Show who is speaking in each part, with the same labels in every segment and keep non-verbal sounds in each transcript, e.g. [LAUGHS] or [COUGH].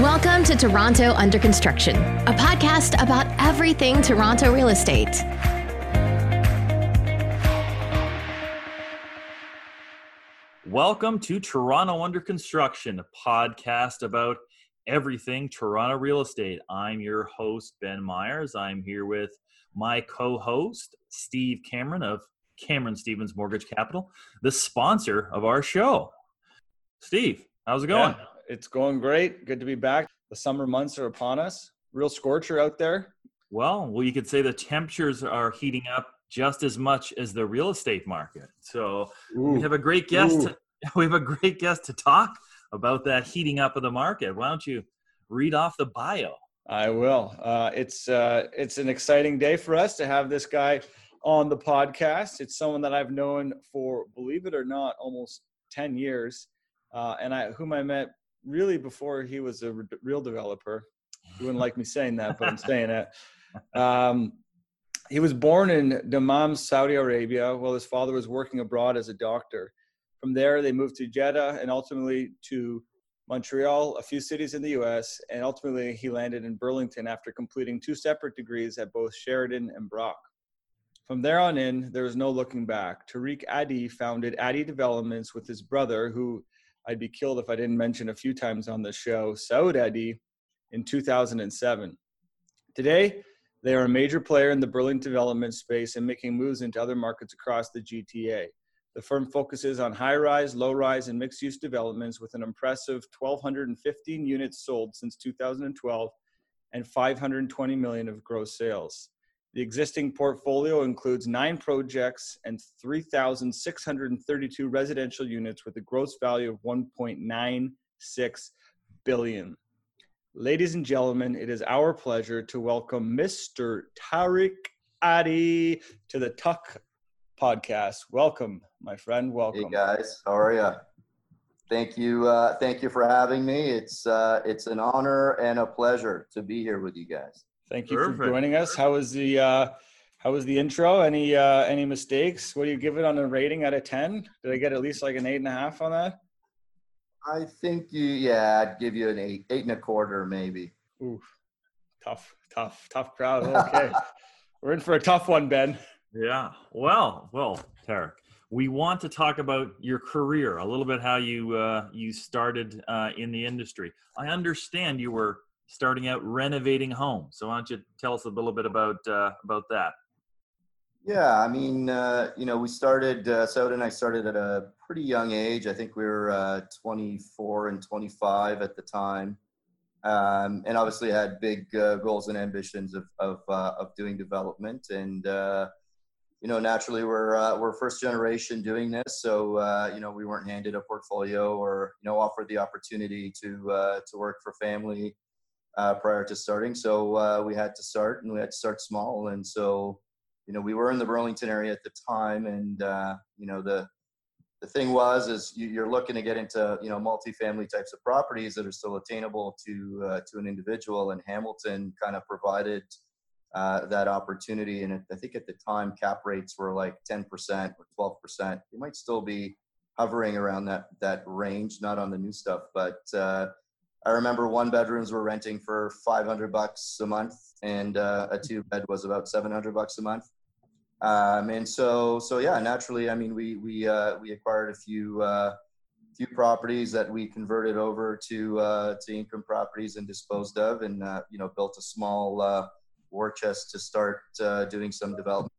Speaker 1: Welcome to Toronto Under Construction, a podcast about everything Toronto real estate.
Speaker 2: Welcome to Toronto Under Construction, a podcast about everything Toronto real estate. I'm your host, Ben Myers. I'm here with my co host, Steve Cameron of Cameron Stephens Mortgage Capital, the sponsor of our show. Steve, how's it going?
Speaker 3: Yeah, it's going great. Good to be back. The summer months are upon us. Real scorcher out there.
Speaker 2: Well, well, you could say the temperatures are heating up just as much as the real estate market. So Ooh. we have a great guest. To, [LAUGHS] we have a great guest to talk about that heating up of the market. Why don't you read off the bio?
Speaker 3: I will. Uh, it's uh, it's an exciting day for us to have this guy on the podcast. It's someone that I've known for, believe it or not, almost ten years, uh, and I whom I met really before he was a real developer. He wouldn't like me saying that, but I'm saying it. [LAUGHS] Um, he was born in Dammam, Saudi Arabia, while his father was working abroad as a doctor. From there, they moved to Jeddah and ultimately to Montreal, a few cities in the US, and ultimately he landed in Burlington after completing two separate degrees at both Sheridan and Brock. From there on in, there was no looking back. Tariq Adi founded ADI Developments with his brother, who I'd be killed if I didn't mention a few times on the show, Saud Adi, in 2007. Today, they are a major player in the Berlin development space and making moves into other markets across the GTA. The firm focuses on high rise, low rise, and mixed use developments with an impressive 1,215 units sold since 2012 and 520 million of gross sales. The existing portfolio includes nine projects and 3,632 residential units with a gross value of 1.96 billion. Ladies and gentlemen, it is our pleasure to welcome Mr. Tariq Adi to the Tuck podcast. Welcome, my friend. Welcome.
Speaker 4: Hey guys, how are you? Thank you. Uh, thank you for having me. It's uh, it's an honor and a pleasure to be here with you guys.
Speaker 3: Thank you Perfect. for joining us. How was the uh, how was the intro? Any uh, any mistakes? What do you give it on a rating out of ten? Did I get at least like an eight and a half on that?
Speaker 4: I think you yeah, I'd give you an eight, eight and a quarter maybe.
Speaker 3: Ooh, tough, tough, tough crowd. Okay, [LAUGHS] we're in for a tough one, Ben.
Speaker 2: Yeah. Well, well, Tariq, we want to talk about your career a little bit, how you uh, you started uh, in the industry. I understand you were starting out renovating homes. So why don't you tell us a little bit about uh, about that?
Speaker 4: Yeah, I mean, uh, you know, we started. Uh, Saud and I started at a pretty young age. I think we were uh, 24 and 25 at the time, um, and obviously had big uh, goals and ambitions of of, uh, of doing development. And uh, you know, naturally, we're we're first generation doing this, so you know, we weren't handed a portfolio or you know offered the opportunity to to work for family uh, prior to starting. So uh, we had to start, and we had to start small. And so, you know, we were in the Burlington area at the time, and uh, you know, the the thing was is you, are looking to get into you know multifamily types of properties that are still attainable to uh, to an individual, and Hamilton kind of provided. Uh, that opportunity, and I think at the time cap rates were like 10% or 12%. They might still be hovering around that that range, not on the new stuff, but uh, I remember one bedrooms were renting for 500 bucks a month, and uh, a two bed was about 700 bucks a month. Um, and so, so yeah, naturally, I mean, we we uh, we acquired a few uh, few properties that we converted over to uh, to income properties and disposed of, and uh, you know, built a small uh, war chest to start doing some development.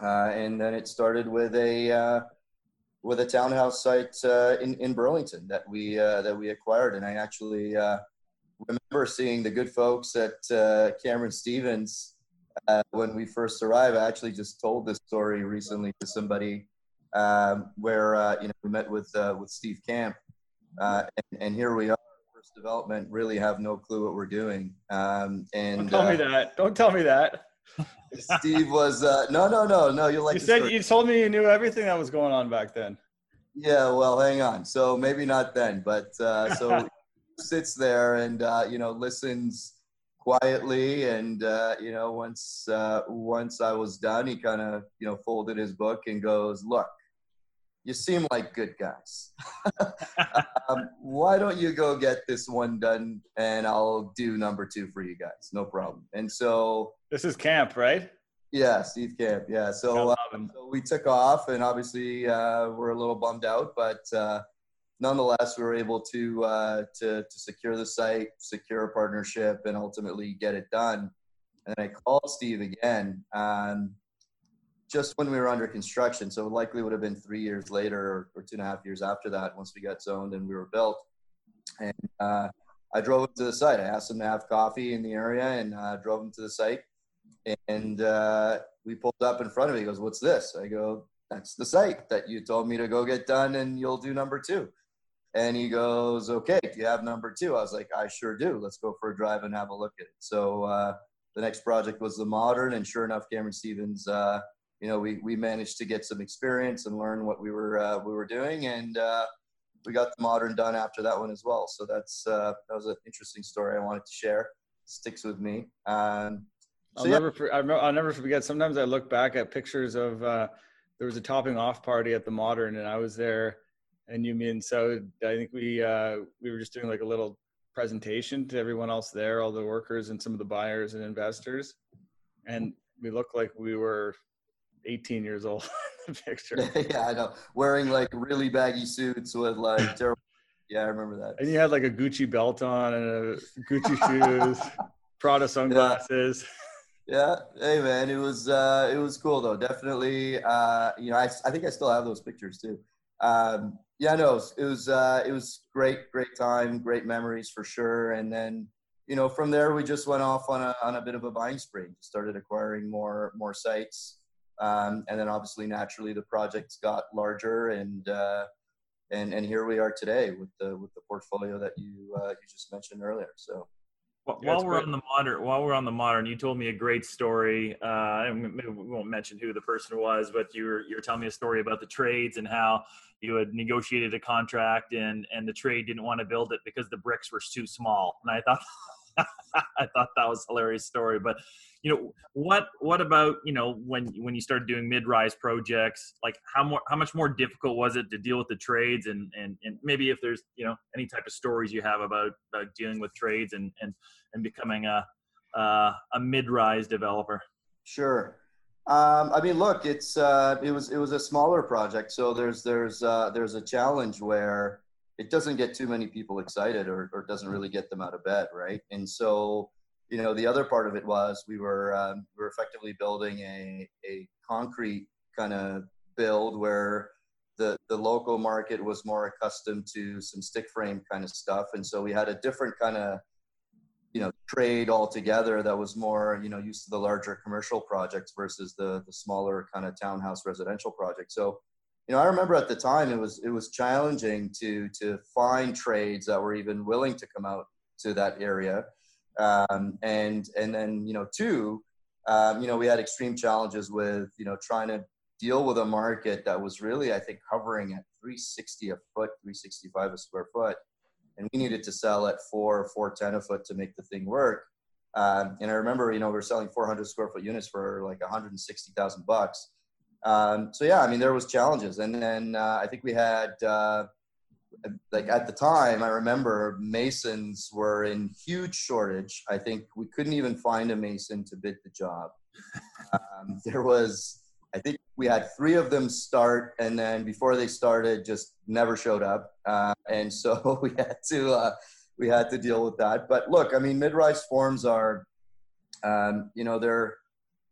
Speaker 4: and then it started with a with a townhouse site uh, in in Burlington that we uh, that we acquired, and I actually uh, remember seeing the good folks at uh, Cameron Stephens uh, when we first arrived. I actually just told this story recently to somebody um, where uh, you know we met with with Steve Camp, and, and, here we are. First development, really have no clue what we're doing. Um, and
Speaker 3: don't tell me that. Don't tell me that.
Speaker 4: Steve was uh, no, no, no, no. You like
Speaker 3: you said story. you told me you knew everything that was going on back then.
Speaker 4: Yeah, well, hang on. So maybe not then, but uh, so [LAUGHS] sits there and uh, you know listens quietly, and uh, you know once uh, once I was done, he kind of you know folded his book and goes, "Look, you seem like good guys. [LAUGHS] um, why don't you go get this one done and I'll do number two for you guys? No problem. And so
Speaker 3: this is camp, right?
Speaker 4: Yeah, Steve Camp. Yeah. So, uh, so we took off and obviously uh, we're a little bummed out, but uh, nonetheless, we were able to, uh, to, to secure the site, secure a partnership and ultimately get it done. And I called Steve again. Um, just when we were under construction. So likely would have been three years later or, or, two and a half years after that once we got zoned and we were built. And uh, I drove him to the site. I asked him to have coffee in the area and uh, drove him to the site. And uh, we pulled up in front of me. He goes, What's this? I go, That's the site that you told me to go get done and you'll do number two. And he goes, Okay, do you have number two? I was like, I sure do. Let's go for a drive and have a look at it. So uh, the next project was the modern. And sure enough, Cameron Stephens uh, you know, we, we managed to get some experience and learn what we were uh, we were doing, and uh, we got the modern done after that one as well. So that's uh, that was an interesting story I wanted to share. Sticks with me. Um,
Speaker 3: so I'll yeah. never I'll never forget. Sometimes I look back at pictures of uh, there was a topping off party at the modern, and I was there, and you mean so I think we uh, we were just doing like a little presentation to everyone else there, all the workers and some of the buyers and investors, and we looked like we were 18 years old [LAUGHS] in the picture. [LAUGHS]
Speaker 4: yeah, I know. Wearing like really baggy suits with like [LAUGHS] terrible. Yeah, I remember that.
Speaker 3: And you had like a Gucci belt on and a Gucci shoes, Prada sunglasses.
Speaker 4: Yeah. yeah. Hey man, it was uh it was cool though. Definitely uh you know, I I think I still have those pictures too. Um yeah, no, it was, it was uh it was great, great time, great memories for sure. And then you know, from there we just went off on a on a bit of a buying spree. Started acquiring more more sites. Um, and then obviously naturally the projects got larger and uh, and and here we are today with the with the portfolio that you uh, you just mentioned earlier. So.
Speaker 2: While, yeah, we're great. on the modern, while we're on the modern, you told me a great story. Uh, we won't mention who the person was, but you were you were telling me a story about the trades and how you had negotiated a contract and and the trade didn't want to build it because the bricks were too small. And I thought [LAUGHS] I thought that was a hilarious story. But you know, what what about you know when when you started doing mid rise projects? Like how more how much more difficult was it to deal with the trades and and and maybe if there's you know any type of stories you have about, about dealing with trades and and and becoming a uh, a mid rise developer.
Speaker 4: Sure. Um, I mean, look, it's uh, it was it was a smaller project, so there's there's uh, there's a challenge where it doesn't get too many people excited or, or doesn't really get them out of bed, right? And so, you know, the other part of it was we were um, we were effectively building a a concrete kind of build where the the local market was more accustomed to some stick frame kind of stuff, and so we had a different kind of you know trade altogether that was more you know used to the larger commercial projects versus the the smaller kind of townhouse residential projects. So you know, I remember at the time it was it was challenging to to find trades that were even willing to come out to that area, um, and and then you know two, um, you know, we had extreme challenges with you know trying to deal with a market that was really I think hovering at 360 a foot, 365 a square foot, and we needed to sell at four or 410 a foot to make the thing work. Um, and I remember, you know, we were selling 400 square foot units for like 160,000 bucks. Um, so yeah, I mean, there was challenges, and then uh, I think we had uh, like at the time, I remember masons were in huge shortage. I think we couldn't even find a mason to bid the job. Um, [LAUGHS] there was, I think we had three of them start, and then before they started, just never showed up, uh, and so [LAUGHS] we had to uh, we had to deal with that. But look, I mean, mid-rise forms are, um, you know, they're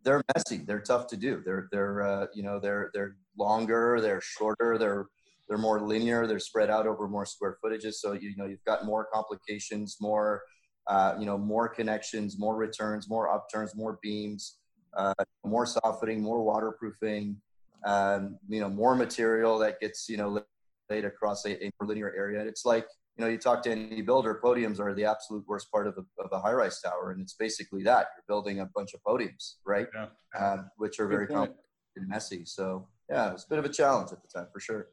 Speaker 4: they're messy. They're tough to do. They're they're uh, you know they're they're longer. They're shorter. They're they're more linear. They're spread out over more square footages. So you know you've got more complications, more uh, you know more connections, more returns, more upturns, more beams, uh, more softening, more waterproofing. Um, you know more material that gets you know laid across a, a linear area. It's like you know, you talk to any builder, podiums are the absolute worst part of a, of a high-rise tower, and it's basically that you're building a bunch of podiums, right? Yeah. Um, which are Good very complicated and messy. So yeah, it was a bit of a challenge at the time for sure.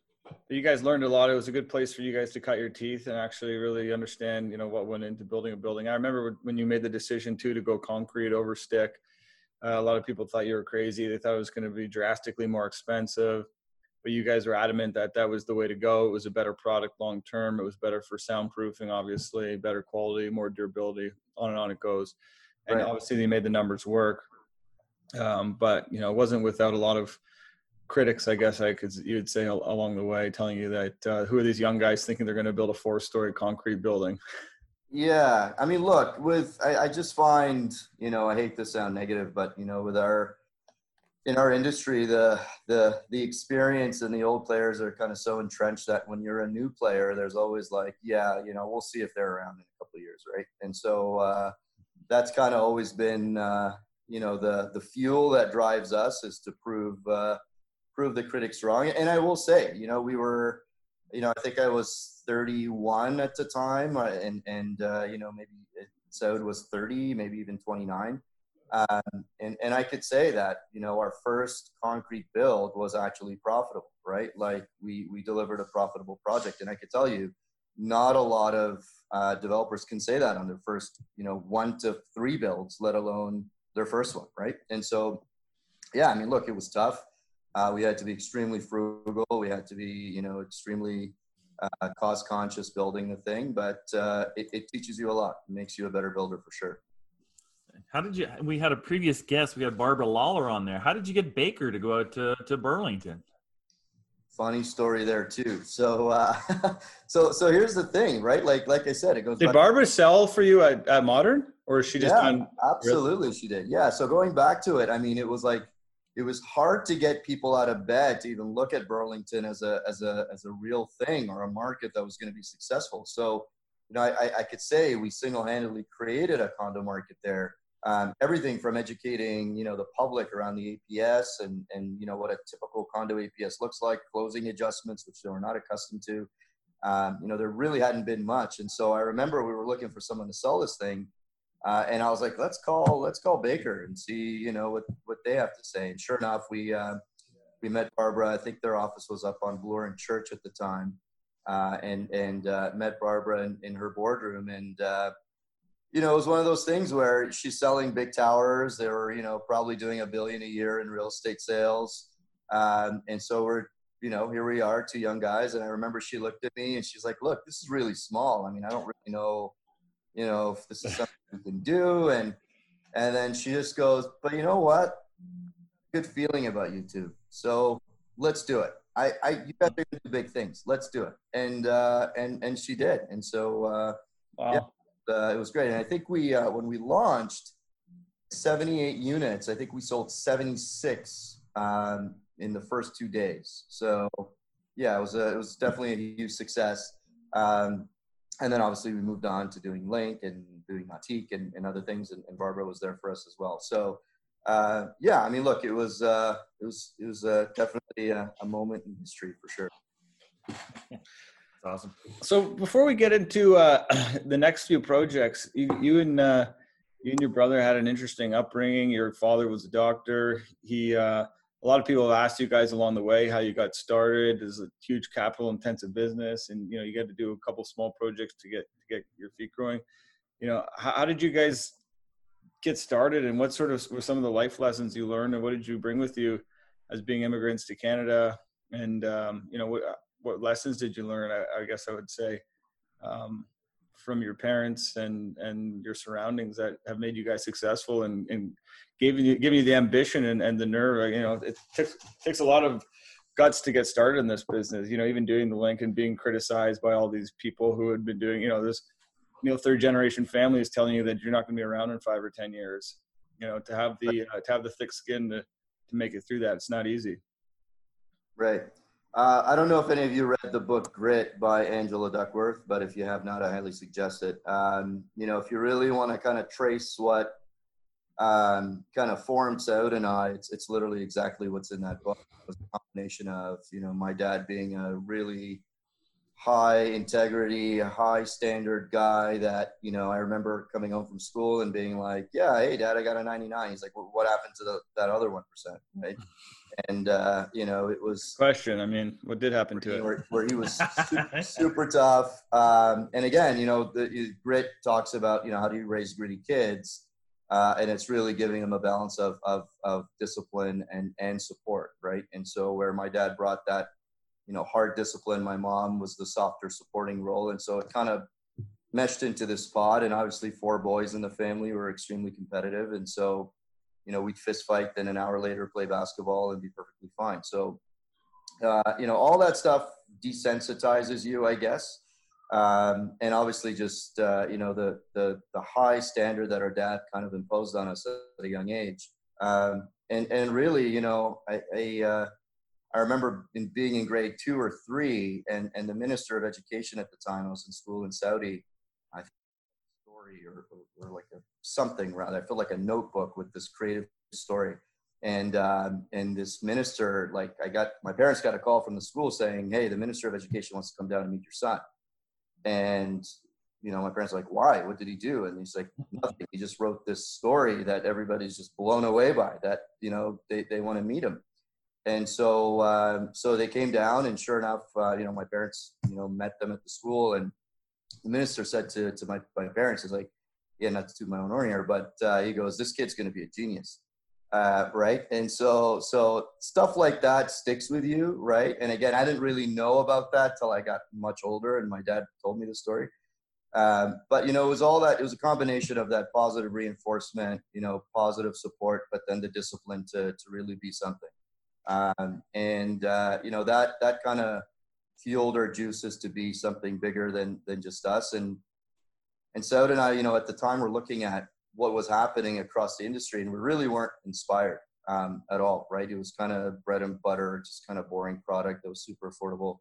Speaker 3: You guys learned a lot. It was a good place for you guys to cut your teeth and actually really understand, you know, what went into building a building. I remember when you made the decision too to go concrete over stick. Uh, a lot of people thought you were crazy. They thought it was going to be drastically more expensive. but you guys were adamant that that was the way to go. It was a better product long term. It was better for soundproofing, obviously, better quality, more durability. On and on it goes. And right. obviously, they made the numbers work. Um, but you know, it wasn't without a lot of critics, I guess I could you would say along the way, telling you that uh, who are these young guys thinking they're going to build a four-story concrete building?
Speaker 4: Yeah, I mean, look, with I, I just find you know I hate to sound negative, but you know with our in our industry, the the the experience and the old players are kind of so entrenched that when you're a new player, there's always like, yeah, you know, we'll see if they're around in a couple of years, right? And so uh, that's kind of always been, uh, you know, the the fuel that drives us is to prove uh, prove the critics wrong. And I will say, you know, we were, you know, I think I was 31 at the time, uh, and and uh, you know maybe Saud was 30, maybe even 29 um, and, and I could say that, you know, our first concrete build was actually profitable, right? Like we, we delivered a profitable project. And I could tell you, not a lot of uh, developers can say that on their first, you know, one to three builds, let alone their first one, right? And so, yeah, I mean, look, it was tough. Uh, we had to be extremely frugal. We had to be, you know, extremely uh, cost conscious building the thing, but uh, it, it teaches you a lot. It makes you a better builder for sure.
Speaker 2: How did you? We had a previous guest. We had Barbara Lawlor on there. How did you get Baker to go out to, to Burlington?
Speaker 4: Funny story there too. So, uh, [LAUGHS] so, so here's the thing, right? Like, like I said, it goes.
Speaker 3: Did Barbara sell for you at, at Modern, or is she just?
Speaker 4: Yeah, done- absolutely, she did. Yeah. So going back to it, I mean, it was like it was hard to get people out of bed to even look at Burlington as a as a as a real thing or a market that was going to be successful. So, you know, I, I could say we single handedly created a condo market there um, everything from educating you know the public around the APS and and you know what a typical condo APS looks like, closing adjustments which they were not accustomed to. Um, you know there really hadn't been much, and so I remember we were looking for someone to sell this thing, uh, and I was like, let's call let's call Baker and see you know what what they have to say. And sure enough, we uh, we met Barbara. I think their office was up on Bloor and Church at the time, uh, and and uh, met Barbara in, in her boardroom and uh, you know, it was one of those things where she's selling big towers. They were, you know, probably doing a billion a year in real estate sales. Um, and so we're, you know, here we are, two young guys. And I remember she looked at me and she's like, look, this is really small. I mean, I don't really know, you know, if this is something you can do. And, and then she just goes, but you know what? Good feeling about you two. So let's do it. I, I, you guys are do big things. Let's do it. And, uh, and, and she did. And so, uh, wow. yeah, uh, it was great. And I think we uh, when we launched 78 units, I think we sold 76 um, in the first two days. So yeah, it was a, it was definitely a huge success. Um, and then obviously we moved on to doing Link and doing Nautique and, and other things, and, and, Barbara was there for us as well. So uh, yeah, I mean, look, it was uh, it was it was uh, definitely a, a moment in history for sure.
Speaker 2: awesome.
Speaker 3: So before we get into uh, [CLEARS THROAT] the next few projects, you, you and uh, you and your brother had an interesting upbringing. Your father was a doctor. He uh, a lot of people have asked you guys along the way how you got started. This is a huge capital intensive business, and you know you got to do a couple small projects to get to get your feet growing. You know, how, how did you guys get started, and what sort of were some of the life lessons you learned, and what did you bring with you as being immigrants to Canada? And um, you know, what what lessons did you learn? I, I guess I would say um, from your parents and and your surroundings that have made you guys successful and, and giving you giving you the ambition and, and the nerve. You know, it takes takes a lot of guts to get started in this business. You know, even doing the link and being criticized by all these people who had been doing. You know, this you know third generation family is telling you that you're not going to be around in five or ten years. You know, to have the uh, to have the thick skin to to make it through that, it's not easy.
Speaker 4: Right. Uh, I don't know if any of you read the book Grit by Angela Duckworth, but if you have not, I highly suggest it. Um, you know, if you really want to kind of trace what um, kind of formed Saud and I, it's, it's literally exactly what's in that book. It was a combination of, you know, my dad being a really high integrity, high standard guy that, you know, I remember coming home from school and being like, yeah, hey, dad, I got a 99. He's like, well, what happened to the, that other 1%? Right and uh, you know it was
Speaker 3: question. I mean, what did happen to it?
Speaker 4: Where, where he was [LAUGHS] super, super tough, um, and again, you know, the grit talks about you know how do you raise gritty kids. uh, and it's really giving them a balance of, of, of discipline and, and support, right? And so where my dad brought that, you know, hard discipline, my mom was the softer supporting role. And so it kind of meshed into this spot. And obviously four boys in the family were extremely competitive. And so, you know, we'd fist fight, then an hour later play basketball and be perfectly fine. So, uh, you know, all that stuff desensitizes you, I guess um, and obviously just uh, you know the, the the high standard that our dad kind of imposed on us at a young age um, and and really you know I I, uh, I remember in being in grade two or three and and the minister of education at the time I was in school in Saudi I think story or, or like a something rather I felt like a notebook with this creative story and um, and this minister like I got my parents got a call from the school saying hey the minister of education wants to come down and meet your son and you know, my parents are like, why? What did he do? And he's like, nothing. He just wrote this story that everybody's just blown away by. That you know, they they want to meet him. And so um, so they came down, and sure enough, uh, you know, my parents you know met them at the school, and the minister said to to my my parents, "Is like, yeah, not to toot my own horn here, but uh, he goes, this kid's going to be a genius." Uh, right? And so so stuff like that sticks with you right? And again i didn't really know about that till i got much older and my dad told me the story. Um, but you know it was all that it was a combination of that positive reinforcement you know positive support but then the discipline to to really be something um, and uh, you know that that kind of fueled our juices to be something bigger than than just us and and so and I, you know, at the time we're looking at what was happening across the industry, and we really weren't inspired um, at all. Right? It was kind of bread and butter, just kind of boring product that was super affordable.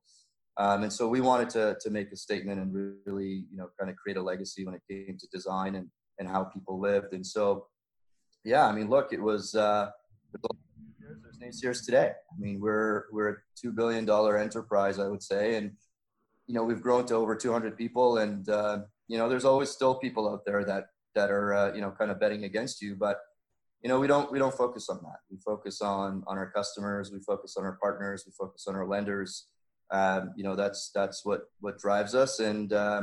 Speaker 4: Um, and so we wanted to to make a statement and really, you know, kind of create a legacy when it came to design and and how people lived. And so, yeah, I mean, look, it was. Uh, naysayers today. I mean, we're we're a two billion dollar enterprise, I would say, and you know we've grown to over 200 people, and uh, you know there's always still people out there that that are uh, you know kind of betting against you but you know we don't we don't focus on that we focus on on our customers we focus on our partners we focus on our lenders um, you know that's that's what what drives us and uh,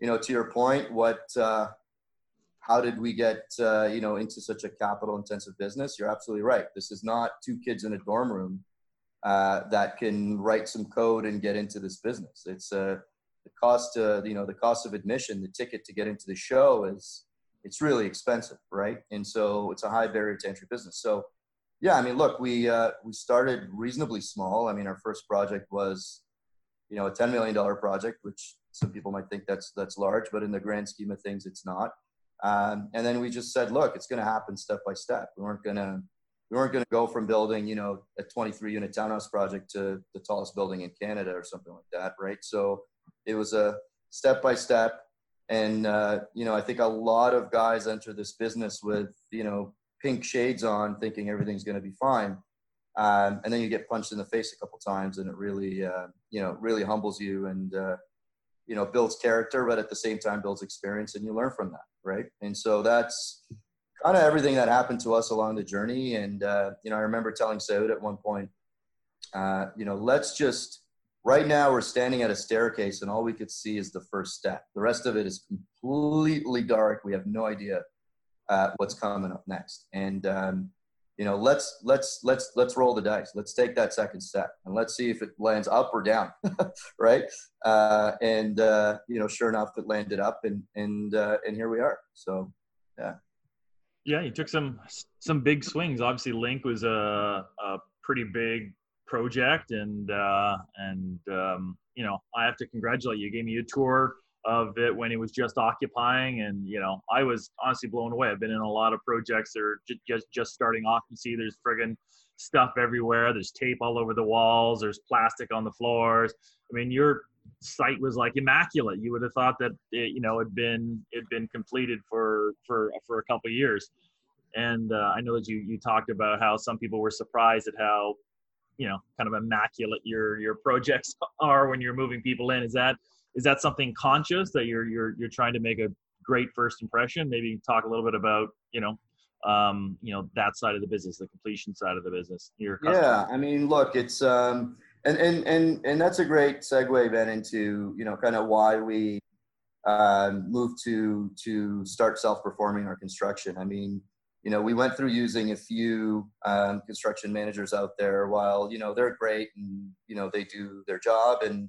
Speaker 4: you know to your point what uh, how did we get uh, you know into such a capital intensive business you're absolutely right this is not two kids in a dorm room uh, that can write some code and get into this business it's uh, the cost uh, you know the cost of admission the ticket to get into the show is it's really expensive, right? And so it's a high barrier to entry business. So yeah, I mean, look, we uh, we started reasonably small. I mean, our first project was, you know, a ten million dollar project, which some people might think that's that's large, but in the grand scheme of things, it's not. Um, and then we just said, look, it's going to happen step by step. We weren't going to we weren't going to go from building, you know, a 23 unit townhouse project to the tallest building in Canada or something like that, right? So it was a step by step and uh, you know i think a lot of guys enter this business with you know pink shades on thinking everything's going to be fine um, and then you get punched in the face a couple times and it really uh, you know really humbles you and uh, you know builds character but at the same time builds experience and you learn from that right and so that's kind of everything that happened to us along the journey and uh, you know i remember telling Saud at one point uh, you know let's just Right now, we're standing at a staircase, and all we could see is the first step. The rest of it is completely dark. We have no idea uh, what's coming up next. And um, you know, let's let's let's let's roll the dice. Let's take that second step, and let's see if it lands up or down, [LAUGHS] right? Uh, and uh, you know, sure enough, it landed up, and and uh, and here we are. So, yeah.
Speaker 2: Yeah, you took some some big swings. Obviously, Link was a, a pretty big project, and uh, and um, you know I have to congratulate you. you. Gave me a tour of it when it was just occupying, and you know I was honestly blown away. I've been in a lot of projects that are just just starting occupancy. There's friggin' stuff everywhere. There's tape all over the walls. There's plastic on the floors. I mean, your site was like immaculate. You would have thought that it, you know had been it'd been completed for for for a couple years. And uh, I know that you you talked about how some people were surprised at how you know kind of immaculate your your projects [LAUGHS] are when you're moving people in is that is that something conscious that you're you're you're trying to make a great first impression maybe talk a little bit about you know um you know that side of the business the completion side of the business
Speaker 4: your yeah i mean look it's um and and and and that's a great segue then into you know kind of why we um, moved to to start self-performing our construction. I mean, you know, we went through using a few um, construction managers out there. While you know they're great and you know they do their job, and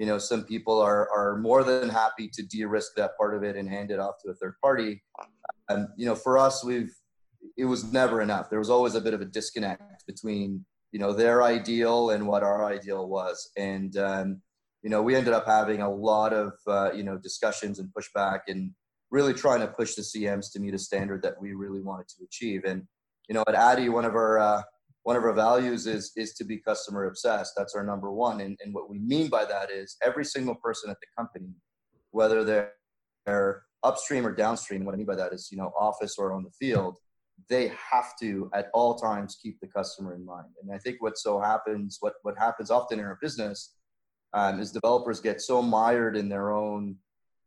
Speaker 4: you know some people are are more than happy to de-risk that part of it and hand it off to a third party. And you know, for us, we've it was never enough. There was always a bit of a disconnect between you know their ideal and what our ideal was, and um, you know we ended up having a lot of uh, you know discussions and pushback and really trying to push the CMs to meet a standard that we really wanted to achieve. And you know at ADI, one of our uh, one of our values is is to be customer obsessed. That's our number one. And, and what we mean by that is every single person at the company, whether they're, they're upstream or downstream, what I mean by that is, you know, office or on the field, they have to at all times keep the customer in mind. And I think what so happens, what what happens often in our business, um, is developers get so mired in their own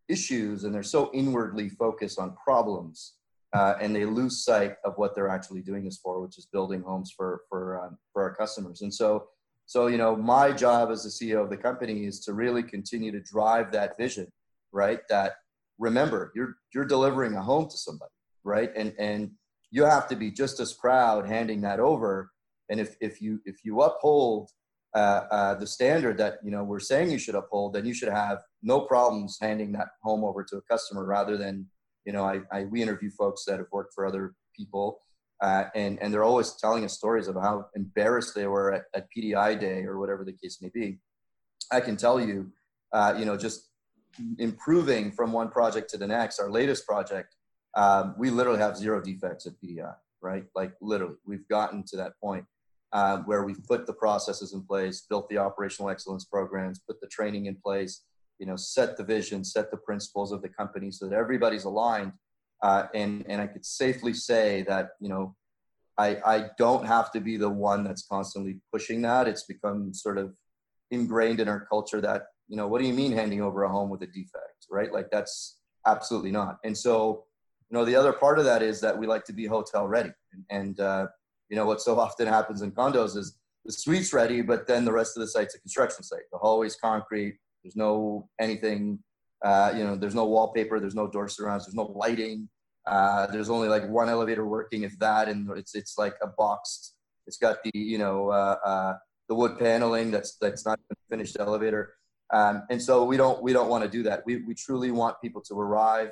Speaker 4: issues and they're so inwardly focused on problems, uh, and they lose sight of what they're actually doing this for, which is building homes for for um, for our customers. And so, so you know, my job as the CEO of the company is to really continue to drive that vision, right? That remember, you're you're delivering a home to somebody, right? And and you have to be just as proud handing that over. And if, if you if you uphold uh, uh, the standard that you know we're saying you should uphold, then you should have no problems handing that home over to a customer rather than you know I, I we interview folks that have worked for other people uh, and and they're always telling us stories of how embarrassed they were at, at PDI day or whatever the case may be. I can tell you, uh, you know, just improving from one project to the next. Our latest project um, we literally have zero defects at PDI, right? Like literally, we've gotten to that point um, where we've put the processes in place, built the operational excellence programs, put the training in place, you know, set the vision, set the principles of the company so that everybody's aligned. Uh, and and I could safely say that you know, I I don't have to be the one that's constantly pushing that. It's become sort of ingrained in our culture that you know, what do you mean handing over a home with a defect, right? Like that's absolutely not. And so you know the other part of that is that we like to be hotel ready and, and uh, you know what so often happens in condos is the suite's ready but then the rest of the site's a construction site the hallway's concrete there's no anything uh, you know there's no wallpaper there's no door surrounds there's no lighting uh, there's only like one elevator working if that and it's it's like a boxed it's got the you know uh, uh, the wood paneling that's that's not finished elevator um, and so we don't we don't want to do that we, we truly want people to arrive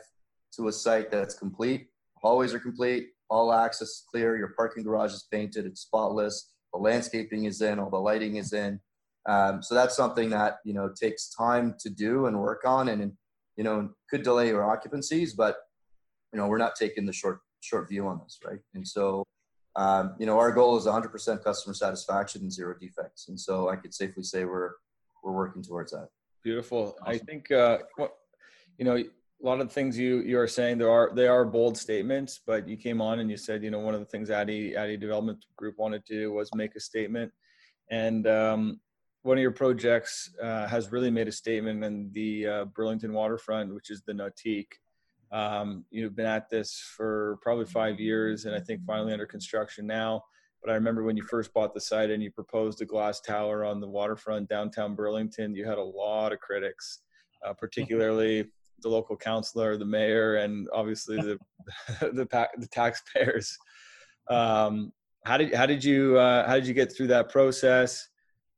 Speaker 4: to a site that's complete. Hallways are complete, all access is clear, your parking garage is painted, it's spotless, the landscaping is in, all the lighting is in. Um, so that's something that you know takes time to do and work on, and you know could delay your occupancies, but you know we're not taking the short short view on this, right? And so um, you know our goal is 100% customer satisfaction and zero defects, and so I could safely say we're we're working towards that.
Speaker 3: Beautiful. Awesome. I think uh, you know a lot of the things you you are saying there are they are bold statements, but you came on and you said you know one of the things ADI ADI Development Group wanted to do was make a statement, and um, one of your projects uh, has really made a statement in the uh, Burlington waterfront, which is the Nautique. Um, you've been at this for probably five years, and I think finally under construction now. But I remember when you first bought the site and you proposed a glass tower on the waterfront downtown Burlington, you had a lot of critics, uh, particularly the local councilor, the mayor, and obviously the [LAUGHS] the, the taxpayers. Um, how did how did you uh, how did you get through that process?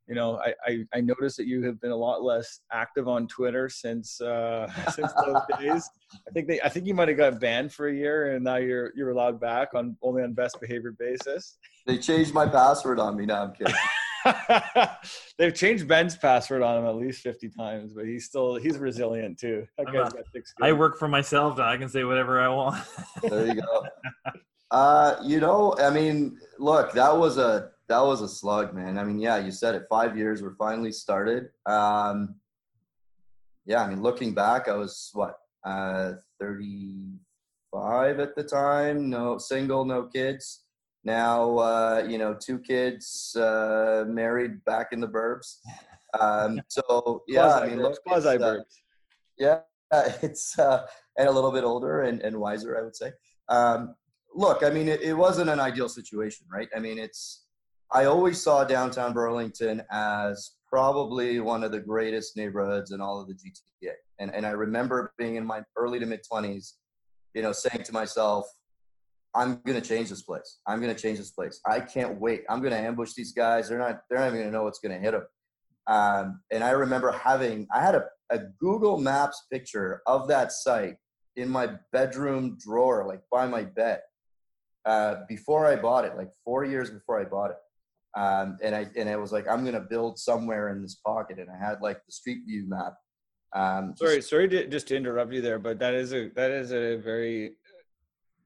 Speaker 3: You know, I, I, I noticed that you have been a lot less active on Twitter since uh, [LAUGHS] since those days. I think they I think you might have got banned for a year, and now you're you're allowed back on only on best behavior basis.
Speaker 4: They changed my password on me. Now I'm kidding. [LAUGHS]
Speaker 3: They've changed Ben's password on him at least 50 times, but he's still he's resilient too.
Speaker 2: I work for myself and I can say whatever I want.
Speaker 4: there you go. Uh, you know, I mean, look, that was a that was a slug, man. I mean, yeah, you said it. Five years, we're finally started. Um, yeah, I mean, looking back, I was what uh, 35 at the time. No single, no kids now uh, you know two kids uh, married back in the burbs um, [LAUGHS] so yeah i mean look quasi uh, yeah [LAUGHS] it's uh, and a little bit older and, and wiser i would say um, look i mean it, it wasn't an ideal situation right i mean it's i always saw downtown burlington as probably one of the greatest neighborhoods in all of the GTA. And and I remember being in my early to mid twenties, you know, saying to myself, I'm gonna change this place. I'm gonna change this place. I can't wait. I'm gonna ambush these guys. They're not. They're not even gonna know what's gonna hit them. Um, and I remember having. I had a, a Google Maps picture of that site in my bedroom drawer, like by my bed, uh, before I bought it. Like four years before I bought it. Um, and I and I was like, I'm gonna build somewhere in this pocket. And I had like the Street View map. Um,
Speaker 3: sorry, sorry to just to interrupt you there, but that is a that is a very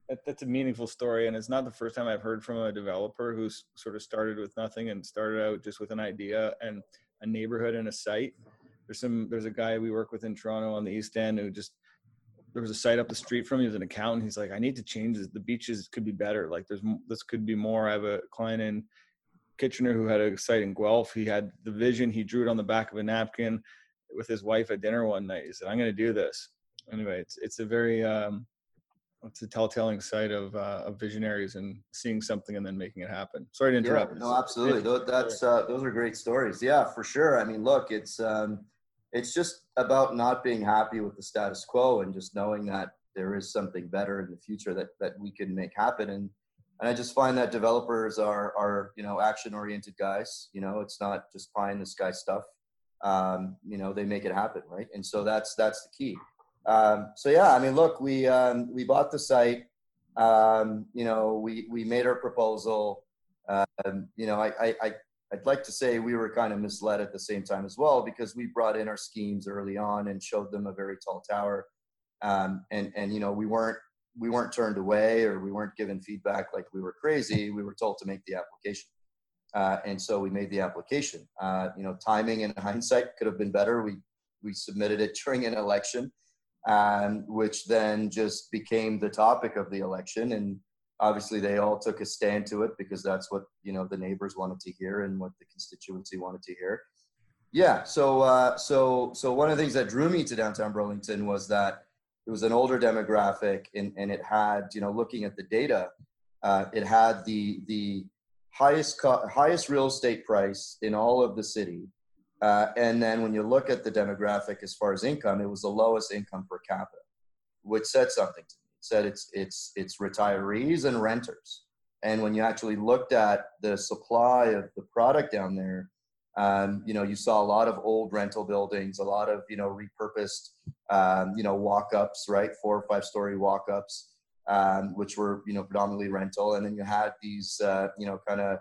Speaker 3: that, that's a meaningful story. And it's not the first time i've heard from a developer who's sort of started with nothing and started out just with an idea and a neighborhood and a site. There's some there's a guy we work with in toronto on the east end who just there was a site up the street from me as an accountant. He's like i need to change this. The beaches could be better. Like there's this could be more. I have a client in kitchener who had a site in guelph he had the vision he drew it on the back of a napkin with his wife at dinner one night he said i'm going to do this anyway it's it's a very um it's a telltale side of, uh, of visionaries and seeing something and then making it happen. Sorry to interrupt.
Speaker 4: Yeah, no, absolutely. Those, that's uh, those are great stories. Yeah, for sure. I mean, look, it's um, it's just about not being happy with the status quo and just knowing that there is something better in the future that that we can make happen. And and I just find that developers are are you know action oriented guys. You know, it's not just pie in the sky stuff. Um, you know, they make it happen, right? And so that's that's the key. Um, so yeah, I mean, look, we um, we bought the site. Um, you know, we we made our proposal. Um, you know, I, I, I I'd like to say we were kind of misled at the same time as well because we brought in our schemes early on and showed them a very tall tower, um, and and you know we weren't we weren't turned away or we weren't given feedback like we were crazy. We were told to make the application, uh, and so we made the application. Uh, you know, timing in [LAUGHS] hindsight could have been better. We we submitted it during an election um, which then just became the topic of the election. And obviously, they all took a stand to it because that's what you know the neighbors wanted to hear and what the constituency wanted to hear. Yeah. So uh, so so one of the things that drew me to downtown Burlington was that it was an older demographic and, and it had you know looking at the data, uh, it had the the highest co- highest real estate price in all of the city uh, and then when you look at the demographic as far as income, it was the lowest income per capita, which said something to me. It said it's it's it's retirees and renters. And when you actually looked at the supply of the product down there, um, you know, you saw a lot of old rental buildings, a lot of you know repurposed, um, you know, walk-ups, right, four or five-story walk-ups, um, which were you know predominantly rental, and then you had these uh, you know kind of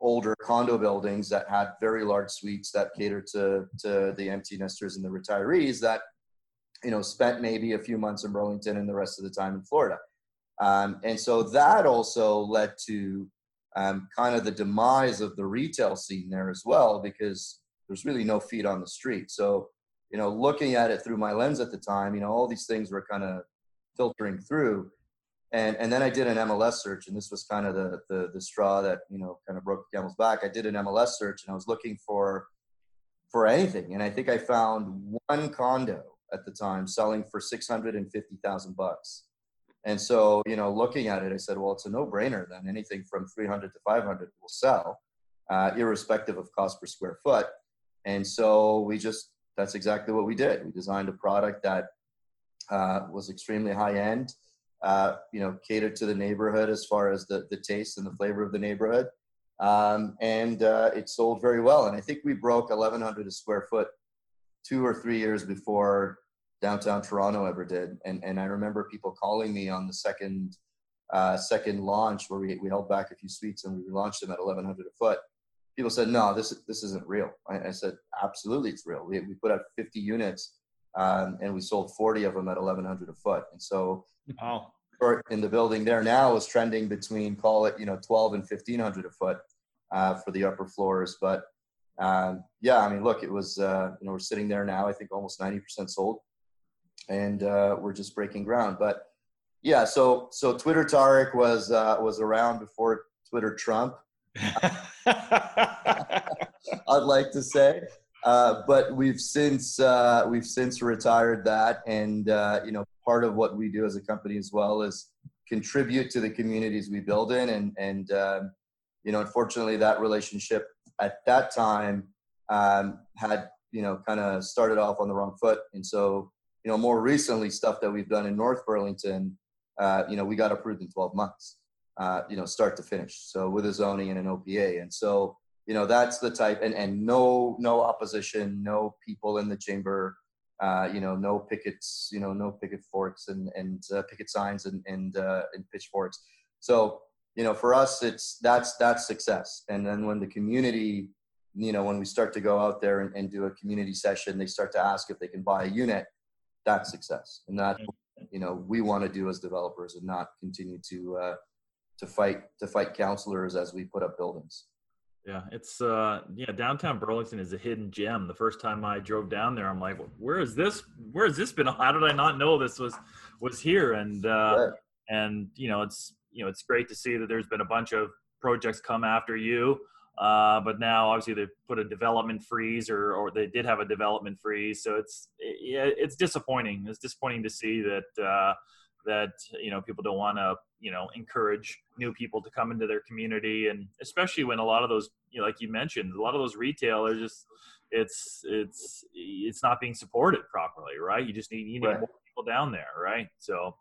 Speaker 4: older condo buildings that had very large suites that catered to to the empty nesters and the retirees that you know spent maybe a few months in Burlington and the rest of the time in Florida. Um, and so that also led to um, kind of the demise of the retail scene there as well because there's really no feet on the street. So you know, looking at it through my lens at the time, you know, all these things were kind of filtering through and and then I did an MLS search, and this was kind of the, the the straw that you know kind of broke the camel's back. I did an MLS search, and I was looking for for anything, and I think I found one condo at the time selling for six hundred and fifty thousand bucks. And so, you know, looking at it, I said, well, it's a no-brainer. Then anything from three hundred to five hundred will sell, uh, irrespective of cost per square foot. And so we just that's exactly what we did. We designed a product that uh, was extremely high end uh, you know, catered to the neighborhood as far as the, the taste and the flavor of the neighborhood. Um, and uh, it sold very well. And I think we broke 1,100 a square foot two or three years before downtown Toronto ever did. And, and I remember people calling me on the second uh, second launch where we, we held back a few suites and we relaunched them at 1,100 a foot. People said, no, this, this isn't real. I, I said, absolutely, it's real. We, we put out 50 units um, and we sold 40 of them at 1100 a foot. And so,
Speaker 3: wow.
Speaker 4: in the building there now is trending between call it you know 12 and 1500 a foot uh, for the upper floors. But um, yeah, I mean, look, it was uh, you know we're sitting there now. I think almost 90% sold, and uh, we're just breaking ground. But yeah, so so Twitter Tariq was uh, was around before Twitter Trump. [LAUGHS] I'd like to say. Uh, but we've since uh, we've since retired that, and uh, you know part of what we do as a company as well is contribute to the communities we build in, and and um, you know unfortunately that relationship at that time um, had you know kind of started off on the wrong foot, and so you know more recently stuff that we've done in North Burlington, uh, you know we got approved in 12 months, uh, you know start to finish. So with a zoning and an OPA, and so you know that's the type, and and no no opposition, no people in the chamber. Uh, you know, no pickets, you know, no picket forks and and uh, picket signs and and uh, and pitchforks. So you know, for us, it's that's that's success. And then when the community, you know, when we start to go out there and, and do a community session, they start to ask if they can buy a unit. That's success, and that you know we want to do as developers and not continue to uh, to fight to fight counselors as we put up buildings.
Speaker 2: Yeah, it's uh yeah, downtown Burlington is a hidden gem. The first time I drove down there, I'm like, where is this? Where has this been? How did I not know this was was here? And uh right. and you know, it's you know, it's great to see that there's been a bunch of projects come after you. Uh, but now obviously they put a development freeze or, or they did have a development freeze. So it's, it, it's disappointing. It's disappointing to see that, uh, that, you know, people don't want to, you know, encourage new people to come into their community. And especially when a lot of those, you know, like you mentioned, a lot of those retailers just, it's, it's, it's not being supported properly, right? You just need, you need right. more people down there. Right. So,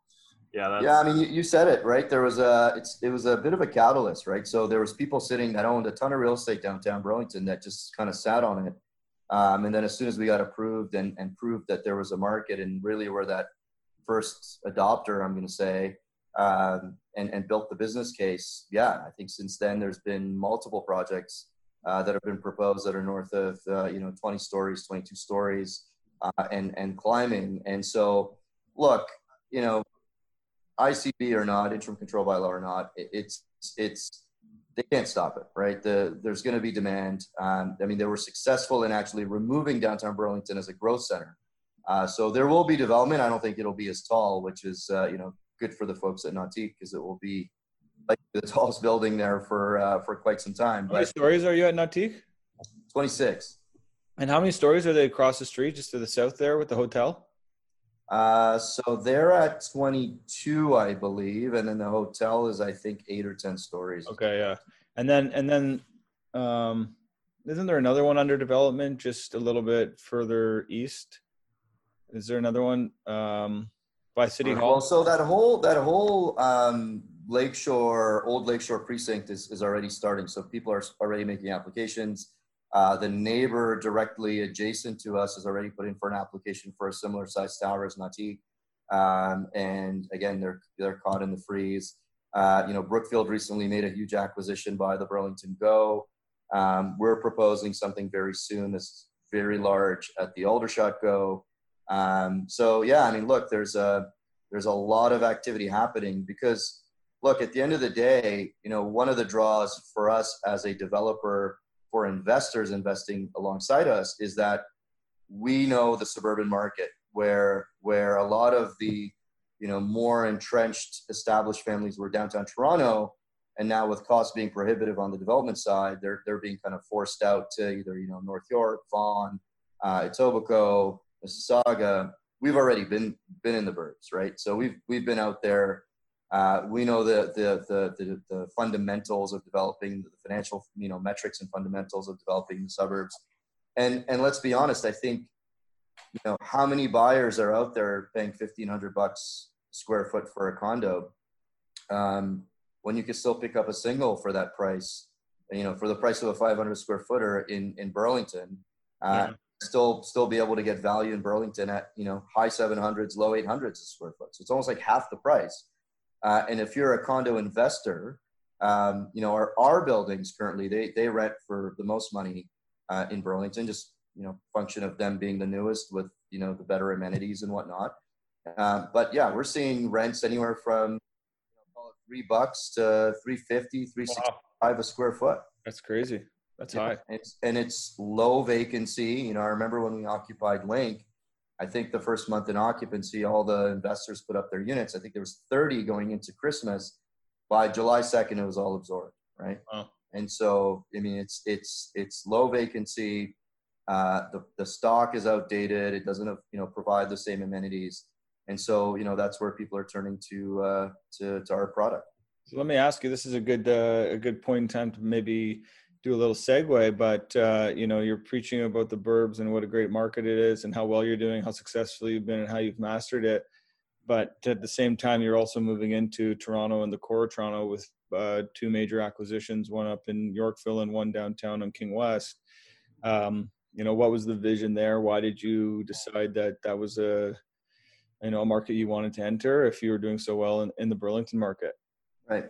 Speaker 2: yeah
Speaker 4: yeah i mean you, you said it right? There was a it's it was a bit of a catalyst right? So there was people sitting that owned a ton of real estate downtown burlington that just kind of sat on it um, and then as soon as we got approved and, and proved that there was a market and really were that first adopter i'm going to say um, and, and built the business case yeah i think since then there's been multiple projects uh, that have been proposed that are north of uh, you know 20 stories 22 stories uh, and and climbing. And so look you know ICB or not, interim control by law or not, it's it's they can't stop it, right? The, there's going to be demand. Um, I mean, they were successful in actually removing downtown Burlington as a growth center. Uh, so there will be development. I don't think it'll be as tall, which is uh, you know good for the folks at Nautique because it will be like the [LAUGHS] tallest building there for uh, for quite some time.
Speaker 3: How many stories are you at Nautique?
Speaker 4: Twenty six.
Speaker 3: And how many stories are they across the street, just to the south there, with the hotel?
Speaker 4: Uh, so they're at 22, I believe, and then the hotel is, I think, eight or 10 stories.
Speaker 3: Okay, yeah, and then and then, um, isn't there another one under development just a little bit further east? Is there another one um, by City Hall?
Speaker 4: Well, so that whole that whole um, Lakeshore, Old Lakeshore precinct is is already starting. So people are already making applications. Uh, the neighbor directly adjacent to us has already put in for an application for a similar size tower as Nautique. Um, and again, they're, they're caught in the freeze. Uh, you know, Brookfield recently made a huge acquisition by the Burlington Go. Um, we're proposing something very soon that's very large at the Aldershot Go. Um, so yeah, I mean, look, there's a there's a lot of activity happening because look, at the end of the day, you know, one of the draws for us as a developer for investors investing alongside us is that we know the suburban market where where a lot of the you know more entrenched established families were downtown Toronto and now with costs being prohibitive on the development side they're they're being kind of forced out to either you know North York, Vaughan, uh, Etobicoke, Mississauga. We've already been been in the burbs, right? So we've we've been out there uh, we know the, the, the, the, the fundamentals of developing the financial, you know, metrics and fundamentals of developing the suburbs. And, and let's be honest, I think, you know, how many buyers are out there paying 1500 bucks square foot for a condo um, when you can still pick up a single for that price, you know, for the price of a 500 square footer in, in Burlington, uh, yeah. still, still be able to get value in Burlington at, you know, high 700s, low 800s a square foot. So it's almost like half the price uh, and if you're a condo investor, um, you know, our, our buildings currently, they, they rent for the most money uh, in Burlington, just, you know, function of them being the newest with, you know, the better amenities and whatnot. Uh, but yeah, we're seeing rents anywhere from you know, three bucks to 350, 365 wow. a square foot.
Speaker 3: That's crazy. That's yeah. high.
Speaker 4: It's, and it's low vacancy. You know, I remember when we occupied Link, I think the first month in occupancy, all the investors put up their units. I think there was 30 going into Christmas. By July 2nd, it was all absorbed, right? Wow. And so, I mean, it's it's it's low vacancy. Uh, the the stock is outdated. It doesn't have, you know provide the same amenities, and so you know that's where people are turning to uh, to to our product.
Speaker 3: So let me ask you. This is a good uh, a good point in time to maybe do a little segue, but uh, you know, you're preaching about the burbs and what a great market it is, and how well you're doing, how successful you've been, and how you've mastered it. But at the same time, you're also moving into Toronto and the core of Toronto with uh, two major acquisitions, one up in Yorkville and one downtown on King West. Um, you know, what was the vision there? Why did you decide that that was a you know a market you wanted to enter if you were doing so well in, in the Burlington market?
Speaker 4: Right.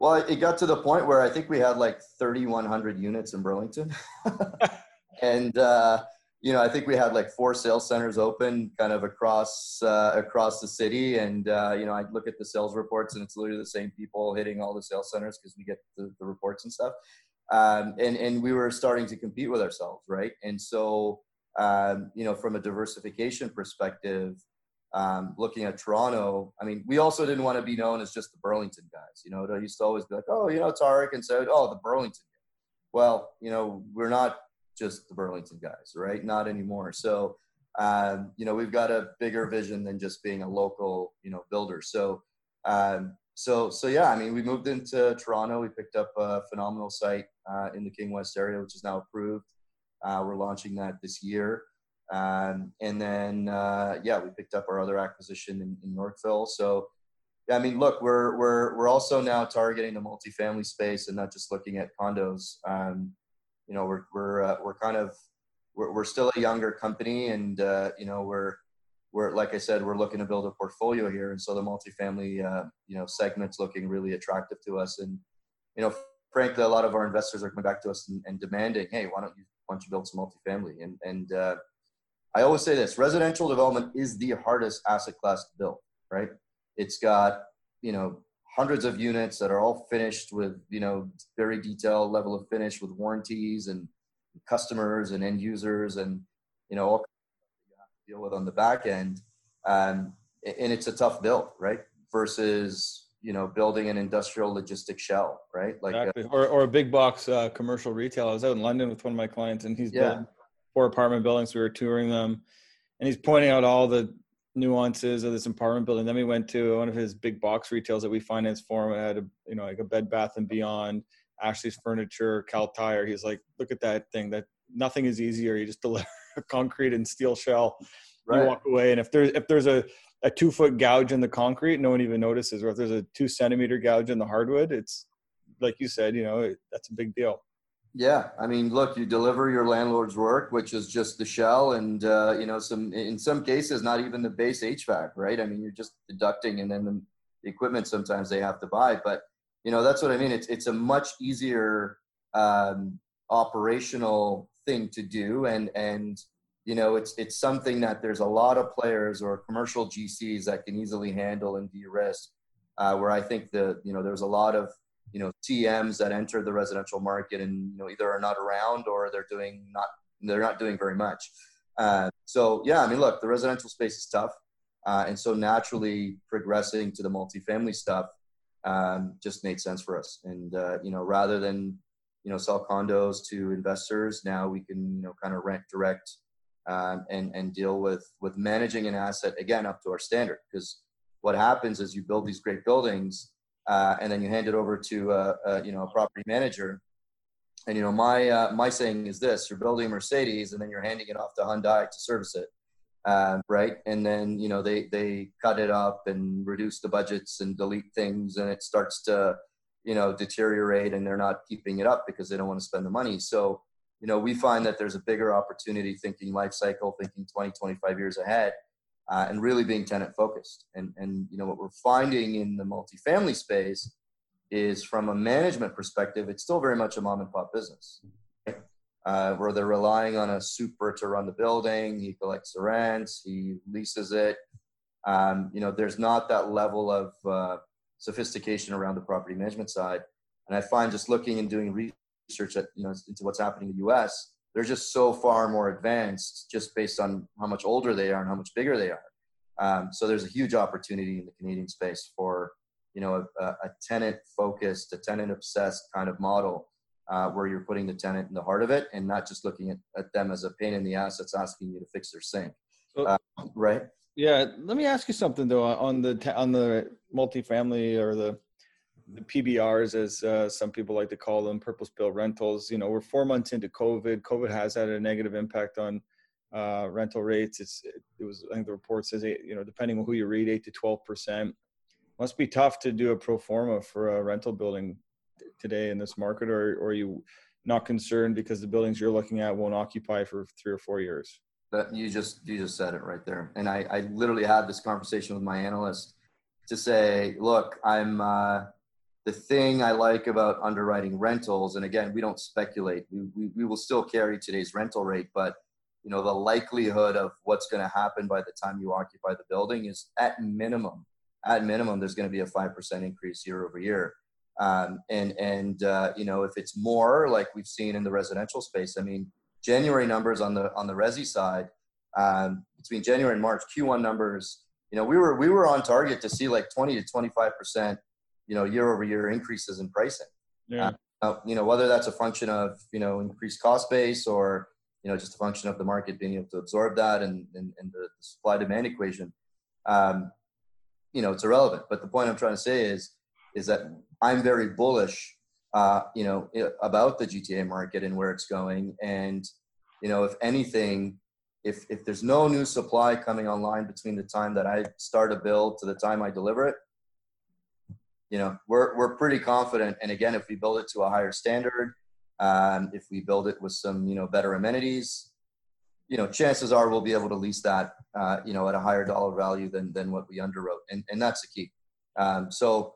Speaker 4: Well, it got to the point where I think we had like 3,100 units in Burlington, [LAUGHS] and uh, you know I think we had like four sales centers open, kind of across uh, across the city. And uh, you know I look at the sales reports, and it's literally the same people hitting all the sales centers because we get the, the, reports and stuff. Um, and and we were starting to compete with ourselves, right? And so um, you know from a diversification perspective, um, looking at Toronto, I mean, we also didn't want to be known as just the Burlington guys. You know, they used to always be like, oh, you know, Tariq and Saud, oh, the Burlington. Well, you know, we're not just the Burlington guys, right? Not anymore. So, um, you know, we've got a bigger vision than just being a local, you know, builder. So, um, so, so yeah, I mean, we moved into Toronto. We picked up a phenomenal site uh, in the King West area, which is now approved. Uh, we're launching that this year. Um, and then, uh, yeah, we picked up our other acquisition in, in Yorkville. So, yeah, I mean, look, we're, we're, we're also now targeting the multifamily space and not just looking at condos. Um, you know, we're, we're, uh, we're kind of, we're, we're still a younger company and, uh, you know, we're, we're, like I said, we're looking to build a portfolio here. And so the multifamily, uh, you know, segment's looking really attractive to us. And, you know, frankly, a lot of our investors are coming back to us and, and demanding, Hey, why don't you, why don't you build some multifamily? And, and, uh, I always say this residential development is the hardest asset class to build, right? It's got, you know, hundreds of units that are all finished with, you know, very detailed level of finish with warranties and customers and end users and, you know, all you have to deal with on the back end. Um, and it's a tough build, right? Versus, you know, building an industrial logistic shell, right?
Speaker 3: Like, uh, exactly. or, or a big box uh, commercial retail. I was out in London with one of my clients and he's yeah. building four apartment buildings. We were touring them, and he's pointing out all the nuances of this apartment building. Then we went to one of his big box retails that we financed for him. It had a you know like a Bed Bath and Beyond, Ashley's Furniture, Kal Tire. He's like, look at that thing. That nothing is easier. You just deliver [LAUGHS] a concrete and steel shell. Right. You walk away, and if there's if there's a a two foot gouge in the concrete, no one even notices. Or if there's a two centimeter gouge in the hardwood, it's like you said, you know, that's a big deal.
Speaker 4: Yeah, I mean, look, you deliver your landlord's work, which is just the shell, and uh, you know, some in some cases, not even the base HVAC, right? I mean, you're just deducting, and then the, equipment sometimes they have to buy. But you know, that's what I mean. It's it's a much easier um, operational thing to do, and and you know, it's it's something that there's a lot of players or commercial GCs that can easily handle and de-risk. Uh, where I think the you know there's a lot of you know TMs that enter the residential market and you know either are not around or they're doing not they're not doing very much. Uh, so yeah, I mean, look, the residential space is tough, uh, and so naturally progressing to the multifamily stuff um, just made sense for us. And uh, you know, rather than you know sell condos to investors, now we can you know kind of rent direct um, and and deal with with managing an asset again up to our standard. Because what happens is you build these great buildings uh, and then you hand it over to uh, uh, you know a property manager. And you know my uh, my saying is this: you're building a Mercedes, and then you're handing it off to Hyundai to service it, uh, right? And then you know they they cut it up and reduce the budgets and delete things, and it starts to you know deteriorate, and they're not keeping it up because they don't want to spend the money. So you know we find that there's a bigger opportunity thinking life cycle, thinking 20, 25 years ahead uh, and really being tenant focused. And, and, you know, what we're finding in the multifamily space is from a management perspective, it's still very much a mom and pop business. Uh, where they're relying on a super to run the building, he collects the rents, he leases it. Um, you know, there's not that level of uh, sophistication around the property management side. And I find just looking and doing research at, you know, into what's happening in the U.S., they're just so far more advanced just based on how much older they are and how much bigger they are. Um, so there's a huge opportunity in the Canadian space for you know a, a tenant focused, a tenant obsessed kind of model uh, where you're putting the tenant in the heart of it and not just looking at, at them as a pain in the ass that's asking you to fix their sink. Uh, right?
Speaker 3: Yeah. Let me ask you something though on the on the multifamily or the the PBRs, as uh, some people like to call them, purpose built rentals. You know, we're four months into COVID. COVID has had a negative impact on uh, rental rates. It's it was I think the report says you know depending on who you read, eight to twelve percent. Must be tough to do a pro forma for a rental building today in this market, or or are you not concerned because the buildings you're looking at won't occupy for three or four years?
Speaker 4: That you just you just said it right there, and I I literally had this conversation with my analyst to say, look, I'm. Uh, the thing I like about underwriting rentals, and again, we don't speculate. We, we, we will still carry today's rental rate, but you know the likelihood of what's going to happen by the time you occupy the building is at minimum at minimum there's going to be a 5% increase year over year um, and and uh, you know if it's more like we've seen in the residential space i mean january numbers on the on the resi side um, between january and march q1 numbers you know we were we were on target to see like 20 to 25 percent you know year over year increases in pricing yeah. Uh, you know whether that's a function of you know increased cost base or you know, just a function of the market being able to absorb that and, and, and the supply demand equation, um, you know, it's irrelevant. But the point I'm trying to say is, is that I'm very bullish, uh, you know, about the GTA market and where it's going. And, you know, if anything, if, if there's no new supply coming online between the time that I start a build to the time I deliver it, you know, we're, we're pretty confident. And again, if we build it to a higher standard, um, if we build it with some, you know, better amenities, you know, chances are we'll be able to lease that, uh, you know, at a higher dollar value than than what we underwrote, and and that's the key. Um, so,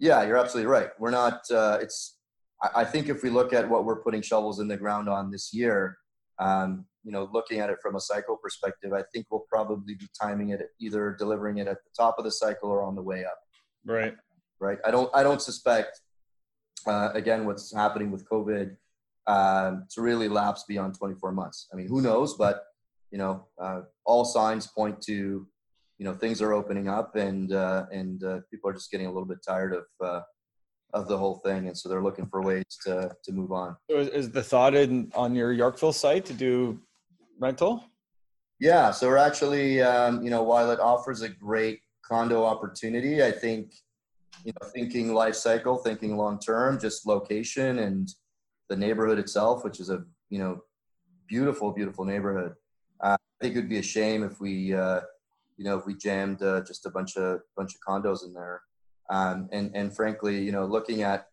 Speaker 4: yeah, you're absolutely right. We're not. Uh, it's. I, I think if we look at what we're putting shovels in the ground on this year, um, you know, looking at it from a cycle perspective, I think we'll probably be timing it either delivering it at the top of the cycle or on the way up.
Speaker 3: Right.
Speaker 4: Right. I don't. I don't suspect. Uh, again, what's happening with COVID um, to really lapse beyond 24 months. I mean, who knows? But you know, uh, all signs point to you know things are opening up, and uh, and uh, people are just getting a little bit tired of uh, of the whole thing, and so they're looking for ways to to move on.
Speaker 3: So is the thought in on your Yorkville site to do rental?
Speaker 4: Yeah, so we're actually, um, you know, while it offers a great condo opportunity, I think, you know, thinking life cycle, thinking long term, just location and the neighborhood itself, which is a you know beautiful, beautiful neighborhood. Uh, I think it would be a shame if we uh, you know if we jammed uh, just a bunch of bunch of condos in there. Um, and and frankly, you know, looking at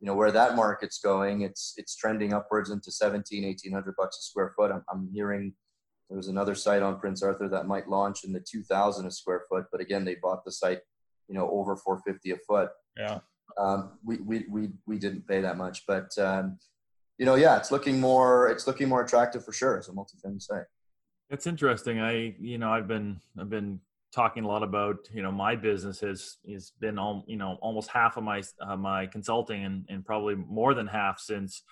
Speaker 4: you know where that market's going, it's it's trending upwards into 17, 1800 bucks a square foot. I'm, I'm hearing there's another site on Prince Arthur that might launch in the 2000 a square foot, but again, they bought the site, you know, over 450 a foot.
Speaker 3: Yeah.
Speaker 4: Um, we, we, we, we didn't pay that much, but, um, you know, yeah, it's looking more, it's looking more attractive for sure as a multifamily site.
Speaker 2: It's interesting. I, you know, I've been, I've been talking a lot about, you know, my business has, has been, all, you know, almost half of my, uh, my consulting and, and probably more than half since,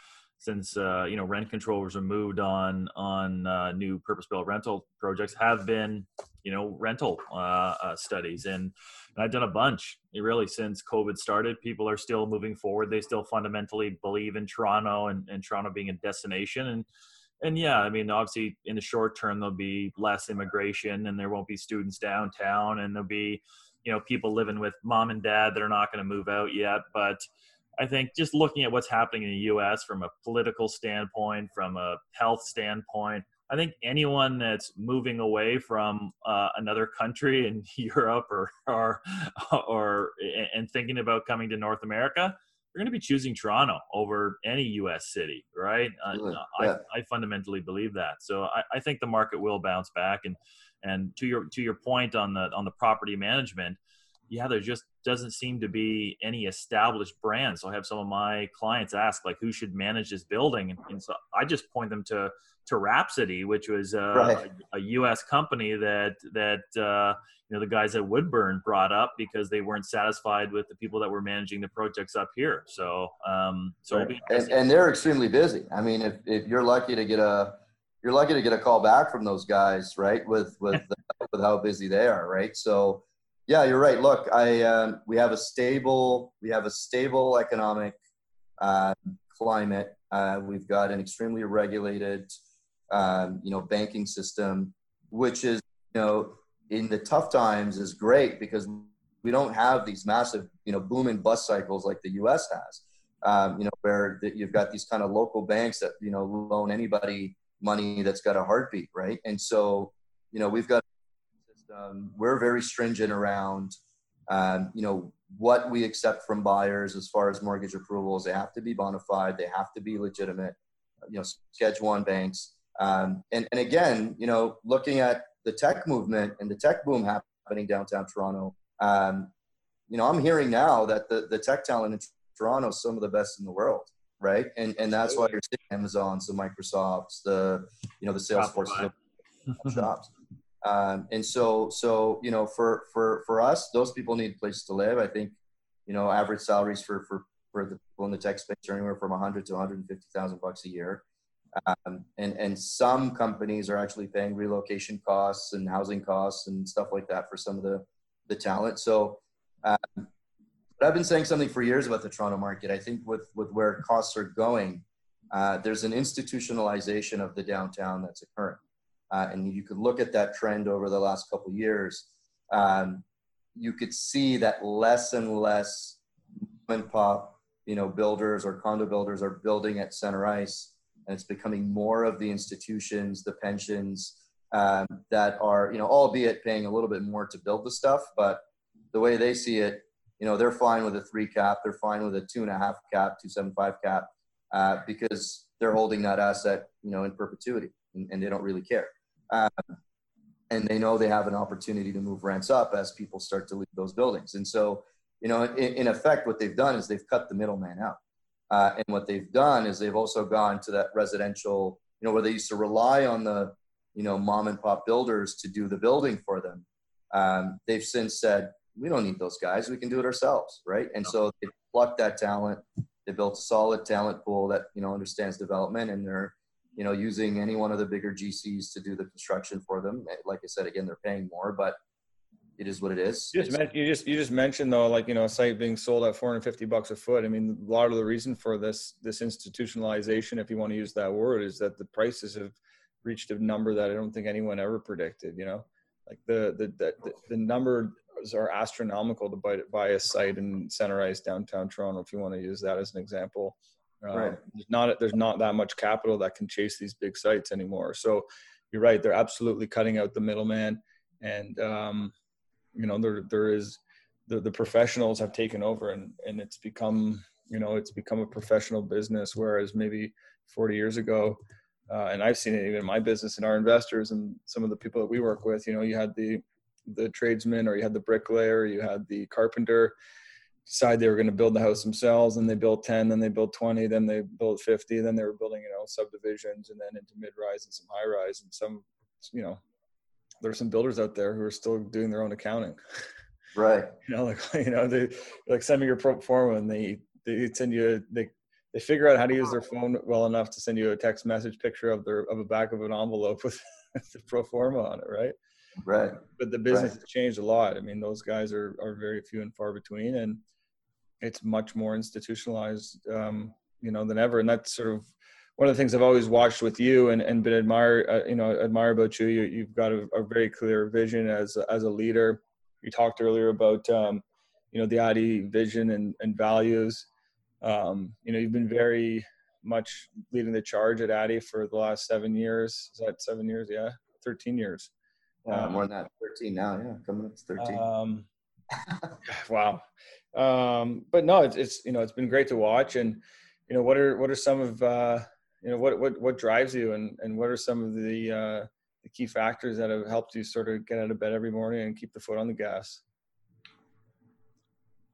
Speaker 2: since uh, you know rent controllers are moved on on uh, new purpose built rental projects have been you know rental uh, uh, studies and, and I've done a bunch really since COVID started. People are still moving forward. They still fundamentally believe in Toronto and, and Toronto being a destination and and yeah, I mean, obviously, in the short term, there'll be less immigration, and there won't be students downtown, and there'll be, you know, people living with mom and dad that are not going to move out yet. But I think just looking at what's happening in the U.S. from a political standpoint, from a health standpoint, I think anyone that's moving away from uh, another country in [LAUGHS] Europe or, or or and thinking about coming to North America, they're going to be choosing Toronto over any U.S. city, right? Uh, yeah. I, I fundamentally believe that. So I, I think the market will bounce back. And and to your to your point on the on the property management, yeah, there just doesn't seem to be any established brand. So I have some of my clients ask like, who should manage this building? And, and so I just point them to to Rhapsody, which was uh, right. a, a, U.S. company that that uh, you know the guys at Woodburn brought up because they weren't satisfied with the people that were managing the projects up here. So um, so
Speaker 4: right. and, and they're extremely busy. I mean, if if you're lucky to get a you're lucky to get a call back from those guys, right? With with with how busy they are, right? So yeah, you're right. Look, I um, we have a stable we have a stable economic uh, climate. Uh, we've got an extremely regulated, um, you know, banking system, which is you know in the tough times is great because we don't have these massive, you know, boom and bust cycles like the U.S. has. Um, you know, where the, you've got these kind of local banks that you know loan anybody money that's got a heartbeat, right? And so, you know, we've got system. We're very stringent around, um, you know, what we accept from buyers as far as mortgage approvals. They have to be bona fide. They have to be legitimate. You know, Schedule One banks. Um, and and again, you know, looking at the tech movement and the tech boom happening downtown Toronto. Um, you know, I'm hearing now that the, the tech talent in Toronto is some of the best in the world, right? And and that's why you're seeing Amazon's, the Microsofts, the you know the Salesforce jobs. [LAUGHS] Um, and so so you know for for for us, those people need a place to live. I think you know average salaries for for for the people in the tech space are anywhere from 100 to 150,000 bucks a year. Um, and and some companies are actually paying relocation costs and housing costs and stuff like that for some of the the talent. So, um, but I've been saying something for years about the Toronto market. I think with with where costs are going, uh, there's an institutionalization of the downtown that's occurring, uh, and you could look at that trend over the last couple years. Um, you could see that less and less and pop, you know, builders or condo builders are building at Center Ice and it's becoming more of the institutions, the pensions um, that are, you know, albeit paying a little bit more to build the stuff, but the way they see it, you know, they're fine with a three cap, they're fine with a two and a half cap, two seven five cap, uh, because they're holding that asset, you know, in perpetuity, and, and they don't really care. Um, and they know they have an opportunity to move rents up as people start to leave those buildings. And so, you know, in, in effect, what they've done is they've cut the middleman out. Uh, and what they've done is they've also gone to that residential, you know, where they used to rely on the, you know, mom and pop builders to do the building for them. Um, they've since said, we don't need those guys. We can do it ourselves, right? And so they plucked that talent. They built a solid talent pool that you know understands development, and they're you know using any one of the bigger GCs to do the construction for them. Eh, like I said, again, they're paying more, but it is what it is.
Speaker 3: You just, you just you just mentioned though, like you know, a site being sold at 450 bucks a foot. I mean, a lot of the reason for this this institutionalization, if you want to use that word, is that the prices have reached a number that I don't think anyone ever predicted. You know, like the the the, the numbers are astronomical to buy buy a site in Center Ice downtown Toronto. If you want to use that as an example, um, right. there's not there's not that much capital that can chase these big sites anymore. So you're right; they're absolutely cutting out the middleman and um, you know there there is the, the professionals have taken over and and it's become you know it's become a professional business whereas maybe 40 years ago uh, and i've seen it even in my business and our investors and some of the people that we work with you know you had the the tradesman or you had the bricklayer you had the carpenter decide they were going to build the house themselves and they built 10 then they built 20 then they built 50 then they were building you know subdivisions and then into mid-rise and some high rise and some you know there's some builders out there who are still doing their own accounting. [LAUGHS]
Speaker 4: Right.
Speaker 3: you know, like [LAUGHS] you know, they like send me your pro forma and they they send you they they figure out how to use their phone well enough to send you a text message picture of their of a back of an envelope with [LAUGHS] the pro forma on it, right?
Speaker 4: Right.
Speaker 3: But the business right. has changed a lot. I mean, those guys are are very few and far between, and it's much more institutionalized, um, you know, than ever. And that's sort of one of the things I've always watched with you and, and been admire, uh, you know, admire about you, you have got a, a, very clear vision as, as a leader. You talked earlier about, um, you know, the ID vision and, and values. Um, you know, you've been very much leading the charge at ADI for the last seven years. Is that seven years? Yeah. 13 years.
Speaker 4: Yeah, um, more than that. 13 now. Yeah. Coming up to 13. Um, [LAUGHS] [LAUGHS]
Speaker 3: wow. Um, but no, it's, it's, you know, it's been great to watch and, you know, what are, what are some of, uh, you know what what what drives you and and what are some of the uh, the key factors that have helped you sort of get out of bed every morning and keep the foot on the gas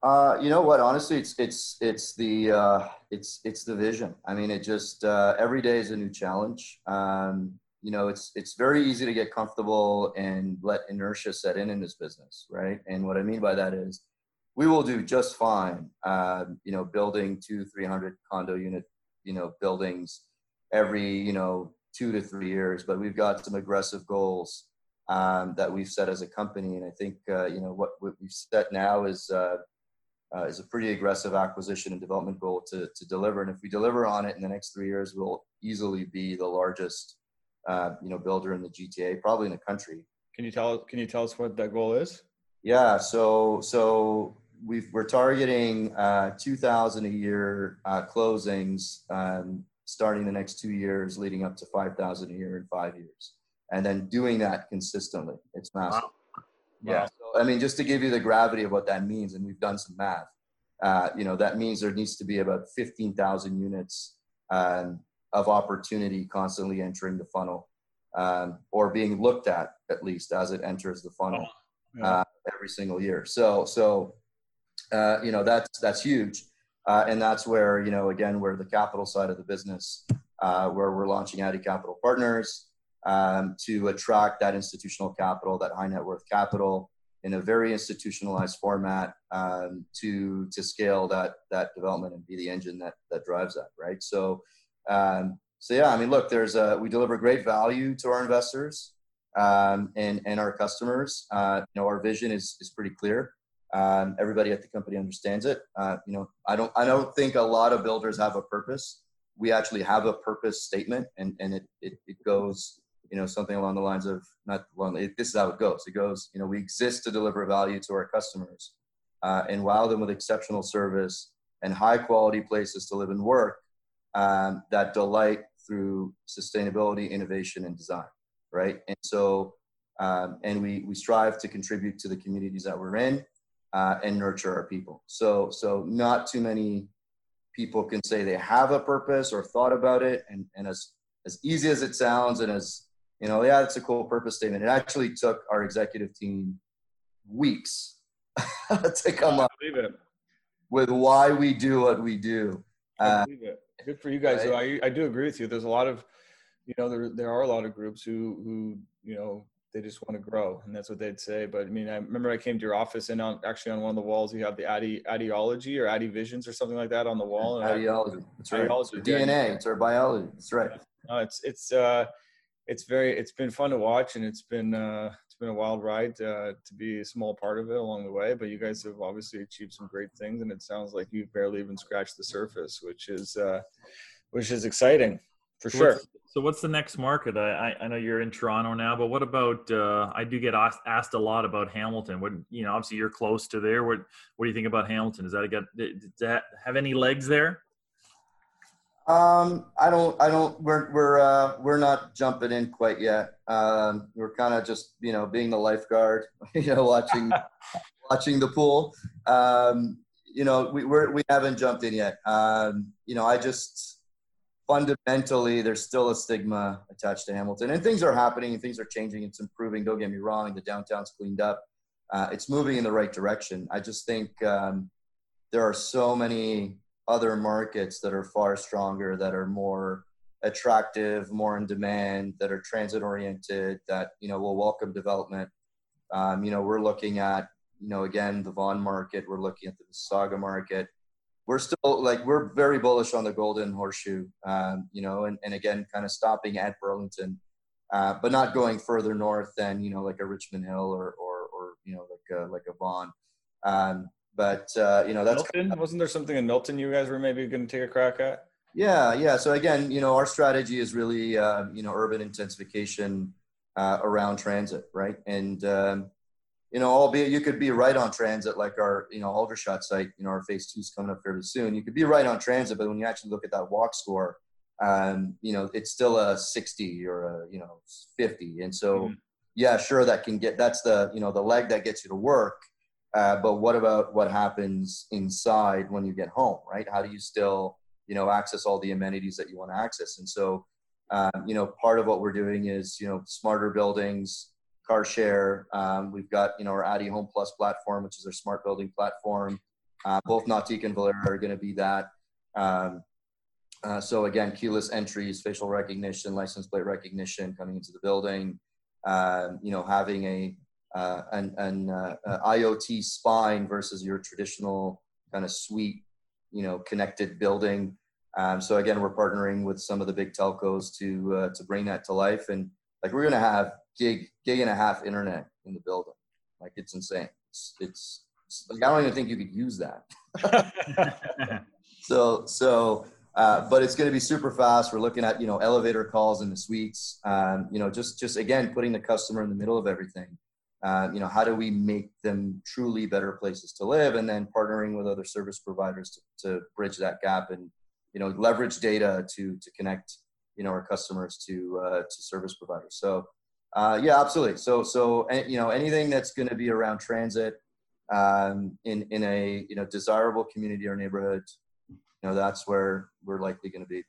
Speaker 4: uh, you know what honestly it's it's it's the uh, it's it's the vision i mean it just uh, every day is a new challenge um, you know it's it's very easy to get comfortable and let inertia set in in this business right? And what i mean by that is we will do just fine um, you know building two 300 condo unit you know buildings every you know two to three years but we've got some aggressive goals um, that we've set as a company. And i think uh, you know what, what, we've set now is uh, uh, is a pretty aggressive acquisition and development goal to, to deliver. And if we deliver on it in the next three years we'll easily be the largest uh, you know builder in the gta probably in the country
Speaker 3: can you tell can you tell us what that goal is
Speaker 4: Yeah, so so we are targeting uh, 2,000 a year uh, closings um, starting the next two years, leading up to 5,000 a year in five years, and then doing that consistently. It's massive. Wow. Yeah. So, I mean, just to give you the gravity of what that means, and we've done some math. Uh, you know, that means there needs to be about 15,000 units um, of opportunity constantly entering the funnel um, or being looked at at least as it enters the funnel yeah. uh, every single year. So, so uh, you know that's that's huge, uh, and that's where you know again where the capital side of the business, uh, where we're launching ADI Capital Partners um, to attract that institutional capital, that high net worth capital in a very institutionalized format um, to to scale that that development and be the engine that that drives that right. So. Um, so yeah, I mean, look, there's a, we deliver great value to our investors um, and and our customers. Uh, you know, our vision is is pretty clear. Um, everybody at the company understands it. Uh, you know, I don't I don't think a lot of builders have a purpose. We actually have a purpose statement, and and it it, it goes you know something along the lines of not this is how it goes. It goes you know we exist to deliver value to our customers uh, and wow them with exceptional service and high quality places to live and work um, that delight through sustainability, innovation, and design. Right, and so um, and we we strive to contribute to the communities that we're in uh, and nurture our people. So, so not too many people can say they have a purpose or thought about it. And, and as, as easy as it sounds and as, you know, yeah, it's a cool purpose statement. It actually took our executive team weeks [LAUGHS] to come up with why we do what we do.
Speaker 3: Uh, Good for you guys. Right? I, I do agree with you. There's a lot of, you know, there, there are a lot of groups who, who, you know, they just want to grow and that's what they'd say but i mean i remember i came to your office and on actually on one of the walls you have the ADI, ideology or ADI visions or something like that on the wall
Speaker 4: ideology that's right ideology. dna it's our biology that's right
Speaker 3: no, it's it's uh it's very it's been fun to watch and it's been uh been a wild ride uh, to be a small part of it along the way but you guys have obviously achieved some great things and it sounds like you've barely even scratched the surface which is uh which is exciting for sure
Speaker 2: so what's the next market? I, I know you're in Toronto now, but what about? Uh, I do get asked, asked a lot about Hamilton. What you know, obviously you're close to there. What What do you think about Hamilton? Does that get does that have any legs there?
Speaker 4: Um, I don't. I don't. We're we're uh, we're not jumping in quite yet. Um, we're kind of just you know being the lifeguard, [LAUGHS] you know, watching [LAUGHS] watching the pool. Um, you know, we we're, we haven't jumped in yet. Um, you know, I just fundamentally there's still a stigma attached to Hamilton, and things are happening, and things are changing. It's improving. Don't get me wrong. The downtown's cleaned up. Uh, it's moving in the right direction. I just think um, there are so many other markets that are far stronger, that are more attractive, more in demand, that are transit oriented, that you know will welcome development. Um, you know, we're looking at you know again the Vaughan market. We're looking at the Sauga market we're still like we're very bullish on the golden horseshoe um, you know and, and again kind of stopping at burlington uh, but not going further north than you know like a richmond hill or or, or you know like a, like a Vaughan. Um, but uh, you know that's
Speaker 3: Milton? Kind of, wasn't there something in Milton you guys were maybe going to take a crack at?
Speaker 4: Yeah, yeah. So again, you know, our strategy is really uh, you know urban intensification uh, around transit, right? And um, you know, albeit you could be right on transit, like our, you know, Aldershot site, you know, our phase two is coming up fairly soon. You could be right on transit, but when you actually look at that walk score, um, you know, it's still a 60 or a, you know, 50. And so, mm-hmm. yeah, sure, that can get, that's the, you know, the leg that gets you to work. Uh, but what about what happens inside when you get home, right? How do you still, you know, access all the amenities that you want to access? And so, um, you know, part of what we're doing is, you know, smarter buildings, car share. Um, we've got you know our ADI Home Plus platform, which is our smart building platform. Uh, both Nautique and Valera are going to be that. Um, uh, so again, keyless entries, facial recognition, license plate recognition coming into the building. Um, you know, having a uh, an, an uh, IoT spine versus your traditional kind of suite, you know, connected building. Um, so again, we're partnering with some of the big telcos to uh, to bring that to life, and like we're going to have gig gig and a half internet in the building. Like it's insane. It's it's, it's like I don't even think you could use that. [LAUGHS] so so uh, but it's going to be super fast. We're looking at you know elevator calls in the suites. Um, you know just just again putting the customer in the middle of everything. Uh, you know, how do we make them truly better places to live? And then partnering with other service providers to, to bridge that gap and, you know, leverage data to, to connect, you know, our customers to, uh, to service providers. So, uh, yeah, absolutely. So, so, you know, anything that's going to be around transit um, in, in a, you know, desirable community or neighborhood, you know, that's where we're likely going to be.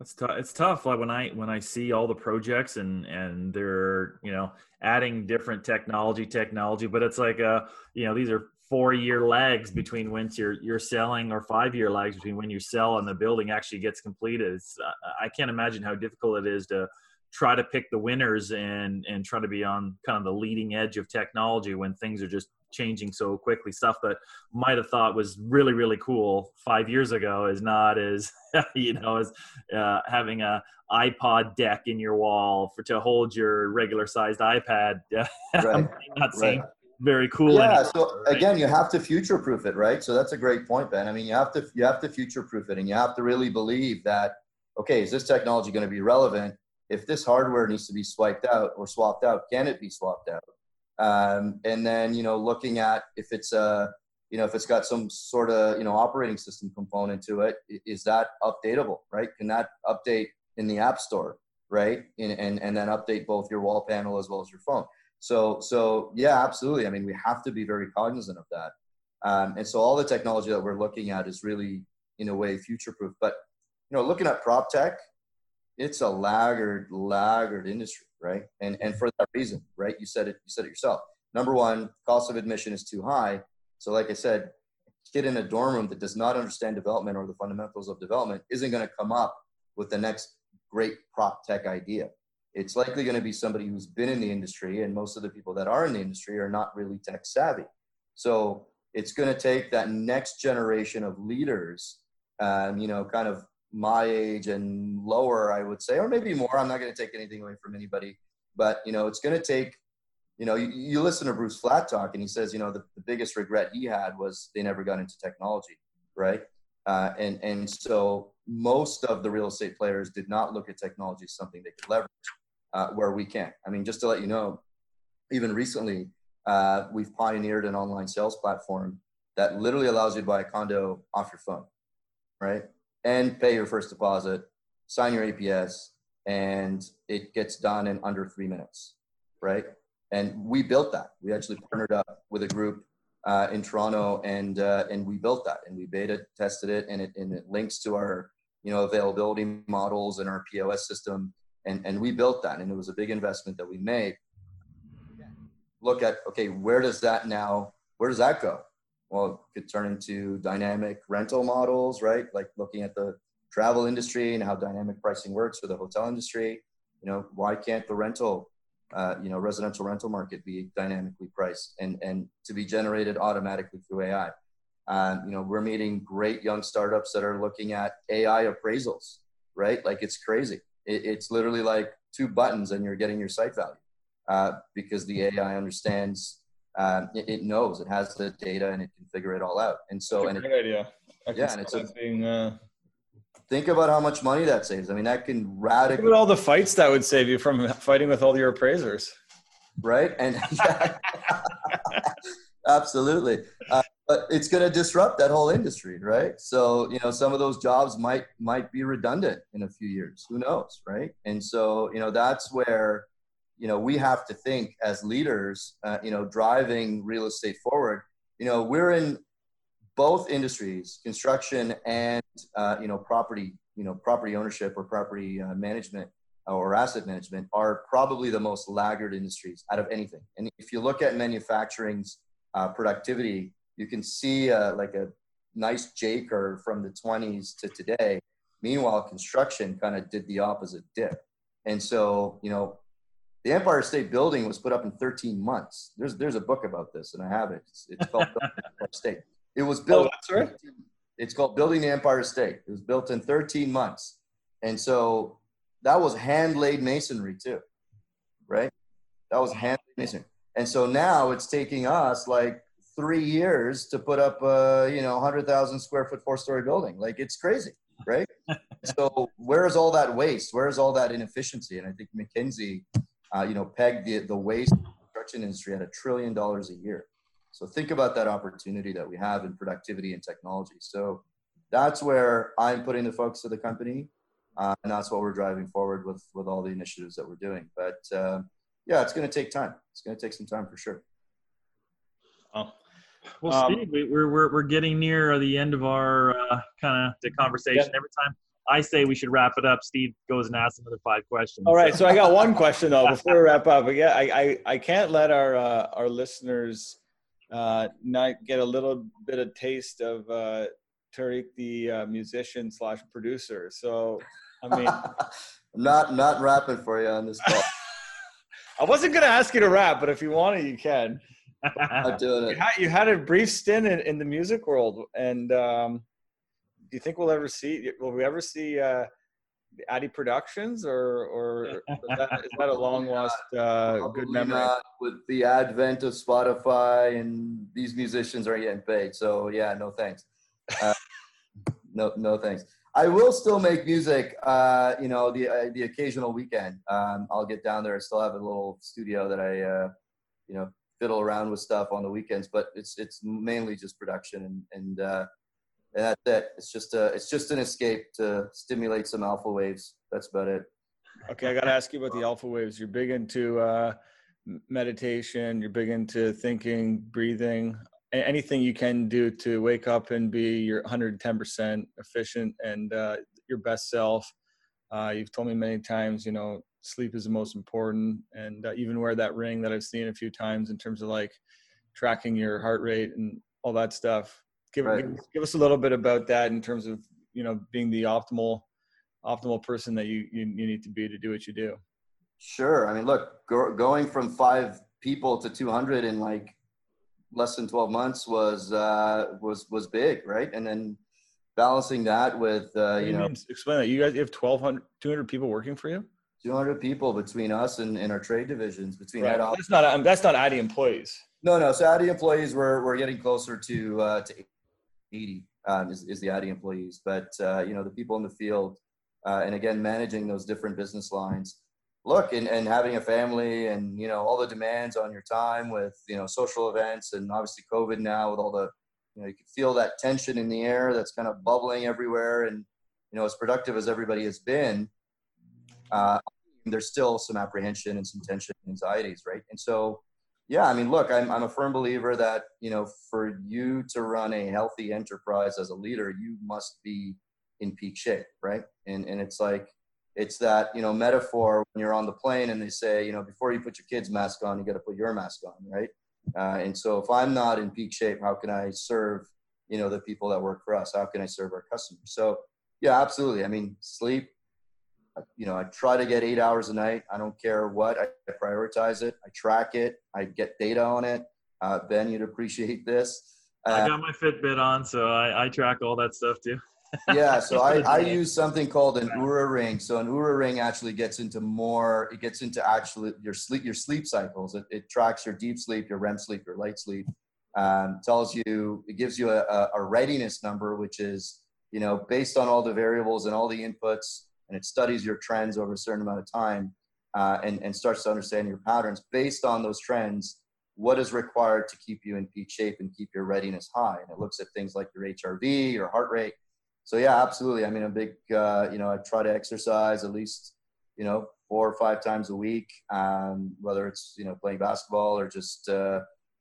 Speaker 2: It's tough. It's tough. Like when I when I see all the projects and and they're you know adding different technology technology, but it's like uh you know these are four year lags between when you're you're selling or five year lags between when you sell and the building actually gets completed. It's, uh, I can't imagine how difficult it is to try to pick the winners and and try to be on kind of the leading edge of technology when things are just changing so quickly. Stuff that might have thought was really really cool five years ago is not as [LAUGHS] you know as uh, having a iPod deck in your wall for to hold your regular sized iPad. [LAUGHS]
Speaker 4: Right.
Speaker 2: not seeing right. very cool.
Speaker 4: Yeah. Anymore, so right? again, you have to future proof it, right? So that's a great point, Ben. I mean, you have to you have to future proof it, and you have to really believe that okay, is this technology going to be relevant? If this hardware needs to be swiped out or swapped out, can it be swapped out? Um, and then you know looking at if it's a you know if it's got some sort of you know operating system component to it is that updatable right? Can that update in the app store right? And and, and then update both your wall panel as well as your phone. So so yeah absolutely. I mean we have to be very cognizant of that. Um, and so all the technology that we're looking at is really in a way future proof but you know looking at prop tech it's a laggard laggard industry right? And and for that reason, right? You said it. You said it yourself. Number one, cost of admission is too high. So, like I said, kid in a dorm room that does not understand development or the fundamentals of development isn't going to come up with the next great prop tech idea. It's likely going to be somebody who's been in the industry, and most of the people that are in the industry are not really tech savvy. So it's going to take that next generation of leaders, um, you know, kind of my age and lower, I would say, or maybe more. I'm not going to take anything away from anybody, but you know, it's going to take. You know, you, you listen to Bruce Flatt talk, and he says, you know, the, the biggest regret he had was they never got into technology, right? Uh, and and so most of the real estate players did not look at technology as something they could leverage, uh, where we can. I mean, just to let you know, even recently, uh, we've pioneered an online sales platform that literally allows you to buy a condo off your phone, right? And pay your first deposit, sign your APS, and it gets done in under three minutes, right? And we built that. We actually partnered up with a group uh, in Toronto, and uh, and we built that, and we beta tested it, and it and it links to our you know availability models and our POS system, and and we built that, and it was a big investment that we made. Look at okay, where does that now? Where does that go? Well, it could turn into dynamic rental models, right? Like looking at the travel industry and how dynamic pricing works for the hotel industry. You know, why can't the rental, uh, you know, residential rental market be dynamically priced and, and to be generated automatically through AI? Um, you know, we're meeting great young startups that are looking at AI appraisals, right? Like it's crazy. It, it's literally like two buttons and you're getting your site value uh, because the AI understands um, it, it, knows it has the data and it can figure it all out. And so, and
Speaker 3: great it, idea. yeah, and it's a, being, uh...
Speaker 4: think about how much money that saves. I mean, that can radically.
Speaker 3: Think about all the fights that would save you from fighting with all your appraisers.
Speaker 4: Right, and [LAUGHS] absolutely. Uh, but it's going to disrupt that whole industry, right? So you know, some of those jobs might might be redundant in a few years. Who knows, right? And so you know, that's where you know we have to think as leaders uh, you know driving real estate forward. You know we're in both industries construction and uh, you know property you know property ownership or property uh, management or asset management are probably the most laggard industries out of anything. And if you look at manufacturing's uh, productivity you can see uh, like a nice j curve from the 20s to today. Meanwhile construction kind of did the opposite dip. And so you know the Empire State Building was put up in 13 months. There's there's a book about this, and I have it. It's, it's called Empire State. It was built.
Speaker 3: Oh, right.
Speaker 4: It's called Building the Empire State. It was built in 13 months, and so that was hand laid masonry too, right? That was hand laid masonry, and so now it's taking us like three years to put up a you know 100,000 square foot four story building. Like it's crazy, right? [LAUGHS] so where is all that waste? Where is all that inefficiency? And I think McKinsey uh, you know, peg the, the waste construction industry at a trillion dollars a year. So think about that opportunity that we have in productivity and technology. So that's where I'm putting the focus of the company, uh, and that's what we're driving forward with with all the initiatives that we're doing. But uh, yeah, it's going to take time. It's going to take some time for sure.
Speaker 2: Oh. Well, um, Steve, we're, we're, we're getting near the end of our uh, kind of the conversation. Yeah. Every time I say we should wrap it up, Steve goes and asks another five questions.
Speaker 3: All right, so, so I got one question though before we wrap up. Yeah, I, I, I can't let our uh, our listeners uh, not get a little bit of taste of uh, Tariq, the uh, musician slash producer. So, I mean, [LAUGHS]
Speaker 4: not not rapping for you on this call. [LAUGHS]
Speaker 3: I wasn't going to ask you to rap, but if you want to, you can.
Speaker 4: I'm doing it.
Speaker 3: You had, you had a brief stint in, in the music world, and um, do you think we'll ever see? Will we ever see uh, ADI Productions, or or is that, is that a [LAUGHS] long lost uh, good memory?
Speaker 4: with the advent of Spotify, and these musicians are getting paid, so yeah, no thanks. Uh, [LAUGHS] no, no thanks. I will still make music. Uh, you know, the uh, the occasional weekend, um, I'll get down there. I still have a little studio that I, uh, you know, fiddle around with stuff on the weekends. But it's it's mainly just production, and and, uh, and that's it. It's just a it's just an escape to stimulate some alpha waves. That's about it.
Speaker 3: Okay, I got to ask you about the alpha waves. You're big into uh, meditation. You're big into thinking, breathing anything you can do to wake up and be your 110% efficient and uh, your best self. Uh, you've told me many times, you know, sleep is the most important, and uh, even wear that ring that I've seen a few times in terms of like tracking your heart rate and all that stuff. Give, right. give, give us a little bit about that in terms of you know being the optimal optimal person that you you, you need to be to do what you do.
Speaker 4: Sure. I mean, look, go, going from five people to 200 in like less than 12 months was uh, was was big, right? And then balancing that with uh, you, you know
Speaker 3: explain that you guys you have 1200 200 people working for you
Speaker 4: 200 people between us and, and our trade divisions between
Speaker 3: right. that's not um, that's not ADI employees
Speaker 4: no no so ADI employees we're, we're getting closer to uh, to 80 um, is, is the ADI employees. But uh, you know the people in the field uh, and again managing those different business lines. Look and, and having a family and you know all the demands on your time with you know social events and obviously covid now with all the you know you can feel that tension in the air that's kind of bubbling everywhere. And you know as productive as everybody has been uh, there's still some apprehension and some tension and anxieties right? And so yeah i mean look I'm, I'm a firm believer that you know for you to run a healthy enterprise as a leader you must be in peak shape right? And and it's like it's that you know metaphor when you're on the plane and they say you know before you put your kid's mask on you got to put your mask on right? Uh, and so if i'm not in peak shape how can i serve you know the people that work for us? How can i serve our customers? So yeah absolutely. I mean sleep you know i try to get eight hours a night i don't care what i prioritize it i track it i get data on it uh, ben you'd appreciate this
Speaker 2: uh, i got my fitbit on so I, I track all that stuff too [LAUGHS]
Speaker 4: yeah, so I, I use something called an Oura ring. So an Oura ring actually gets into more. It gets into actually your sleep your sleep cycles. It, it tracks your deep sleep, your REM sleep, your light sleep. Um, tells you it gives you a, a readiness number, which is you know based on all the variables and all the inputs, and it studies your trends over a certain amount of time, uh, and and starts to understand your patterns based on those trends. What is required to keep you in peak shape and keep your readiness high? And it looks at things like your HRV, your heart rate so yeah, absolutely. I mean, a big, uh, you know, I try to exercise at least, you know, four or five times a week, um, whether it's, you know, playing basketball or just, uh,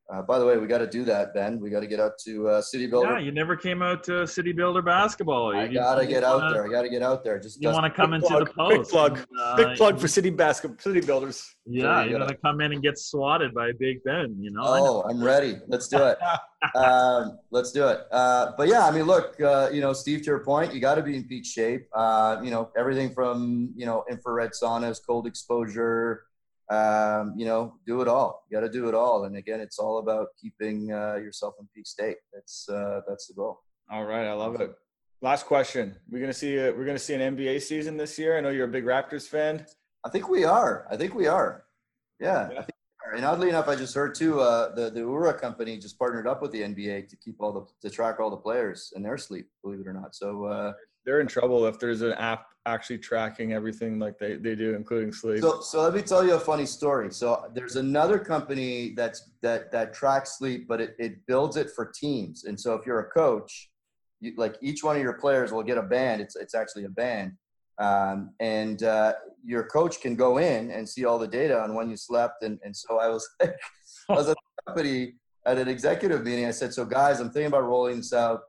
Speaker 4: uh, by the way, we got to do that, Ben. We got to get out to uh, City Builder.
Speaker 2: Yeah, you never came out to City Builder basketball. You,
Speaker 4: I got to get out there. I got to get out there. Just
Speaker 2: you want to come into
Speaker 3: plug,
Speaker 2: the post.
Speaker 3: Big plug. Uh, big plug for City Basketball, City Builders.
Speaker 2: Yeah, you are going to come in and get swatted by Big Ben. You know.
Speaker 4: Oh, I'm ready. Let's do it. [LAUGHS] um, let's do it. Uh, but yeah, I mean, look, uh, you know, Steve, to your point, you got to be in peak shape. Uh, you know, everything from you know infrared saunas, cold exposure um, you know, do it all. You got to do it all. And again, it's all about keeping uh, yourself in peak state. That's uh, that's the goal.
Speaker 3: All right, I love it. Last question: We're gonna see a, we're gonna see an NBA season this year. I know you're a big Raptors fan.
Speaker 4: I think we are. I think we are. Yeah. yeah. And oddly enough, I just heard too. Uh, the the Oura company just partnered up with the NBA to keep all the to track all the players and their sleep. Believe it or not. So uh,
Speaker 3: they're in trouble if there's an app actually tracking everything like they, they do, including sleep.
Speaker 4: So, so let me tell you a funny story. So there's another company that's that that tracks sleep, but it, it builds it for teams. And so if you're a coach, you, like each one of your players will get a band. It's it's actually a band, um, and uh, your coach can go in and see all the data on when you slept. And and so I was [LAUGHS] like, I was at the company at an executive meeting. I said, so guys, I'm thinking about rolling this out.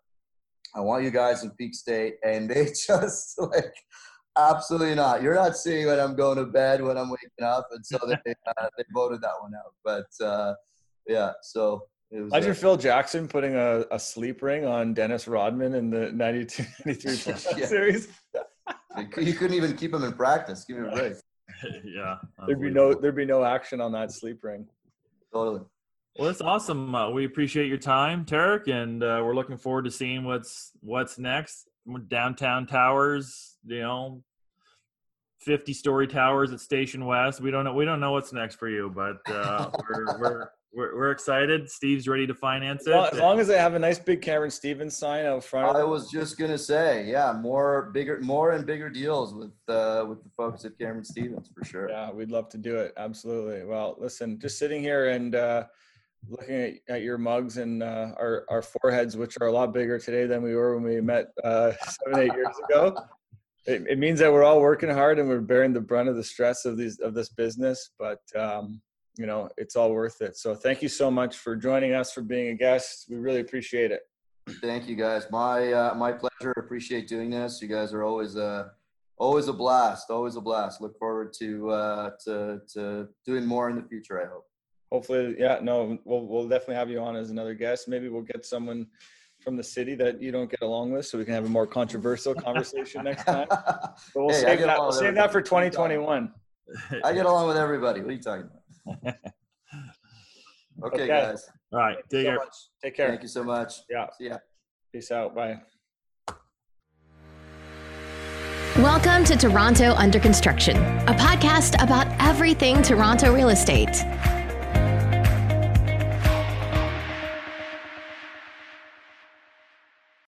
Speaker 4: I want you guys in peak state, and they [LAUGHS] just like Absolutely not. You're not seeing when I'm going to bed, when I'm waking up, and so they [LAUGHS] uh, they voted that one out. But uh, yeah, so
Speaker 3: it was. Imagine Phil Jackson putting a, a sleep ring on Dennis Rodman in the 92, [LAUGHS] 93 yeah. series.
Speaker 4: you couldn't even keep him in practice. Give me a break.
Speaker 2: yeah,
Speaker 3: there'd be no there'd be no action on that sleep ring.
Speaker 4: Totally.
Speaker 2: Well, that's awesome. Uh, we appreciate your time, Tariq, and uh, we're looking forward to seeing what's what's next. Downtown towers, you know, 50 story towers at Station West. We don't know. We don't know what's next for you, but uh, [LAUGHS] we're, we're, we're, we're, excited. Steve's ready to finance it.
Speaker 3: Well, as long as they have a nice big Cameron Stephens sign out front.
Speaker 4: I was just gonna say, yeah, more bigger, more and bigger deals with uh, with the folks at Cameron Stephens for sure.
Speaker 3: Yeah, we'd love to do it. Absolutely. Well, listen, just sitting here and uh, looking at, at your mugs and uh, our our foreheads, which are a lot bigger today than we were when we met uh, [LAUGHS] seven eight years ago. It, it, means that we're all working hard and we're bearing the brunt of the stress of these of this business but um, you know it's all worth it. So thank you so much for joining us for being a guest. We really appreciate it.
Speaker 4: Thank you guys. My uh, my pleasure. Appreciate doing this. You guys are always uh always a blast always a blast. Look forward to uh to to doing more in the future i hope
Speaker 3: hopefully yeah no we'll, we'll definitely have you on as another guest maybe we'll get someone from the city that you don't get along with, so we can have a more controversial conversation next time. [LAUGHS] But we'll hey, save that. We'll save that for 2021.
Speaker 4: I get along with everybody. What are you talking about? [LAUGHS] okay, okay, guys.
Speaker 2: All right. Take care.
Speaker 3: Take care.
Speaker 4: Thank you so much.
Speaker 3: Yeah.
Speaker 4: See ya.
Speaker 3: Peace out. Bye.
Speaker 1: Welcome to Toronto Under Construction, a podcast about everything Toronto real estate.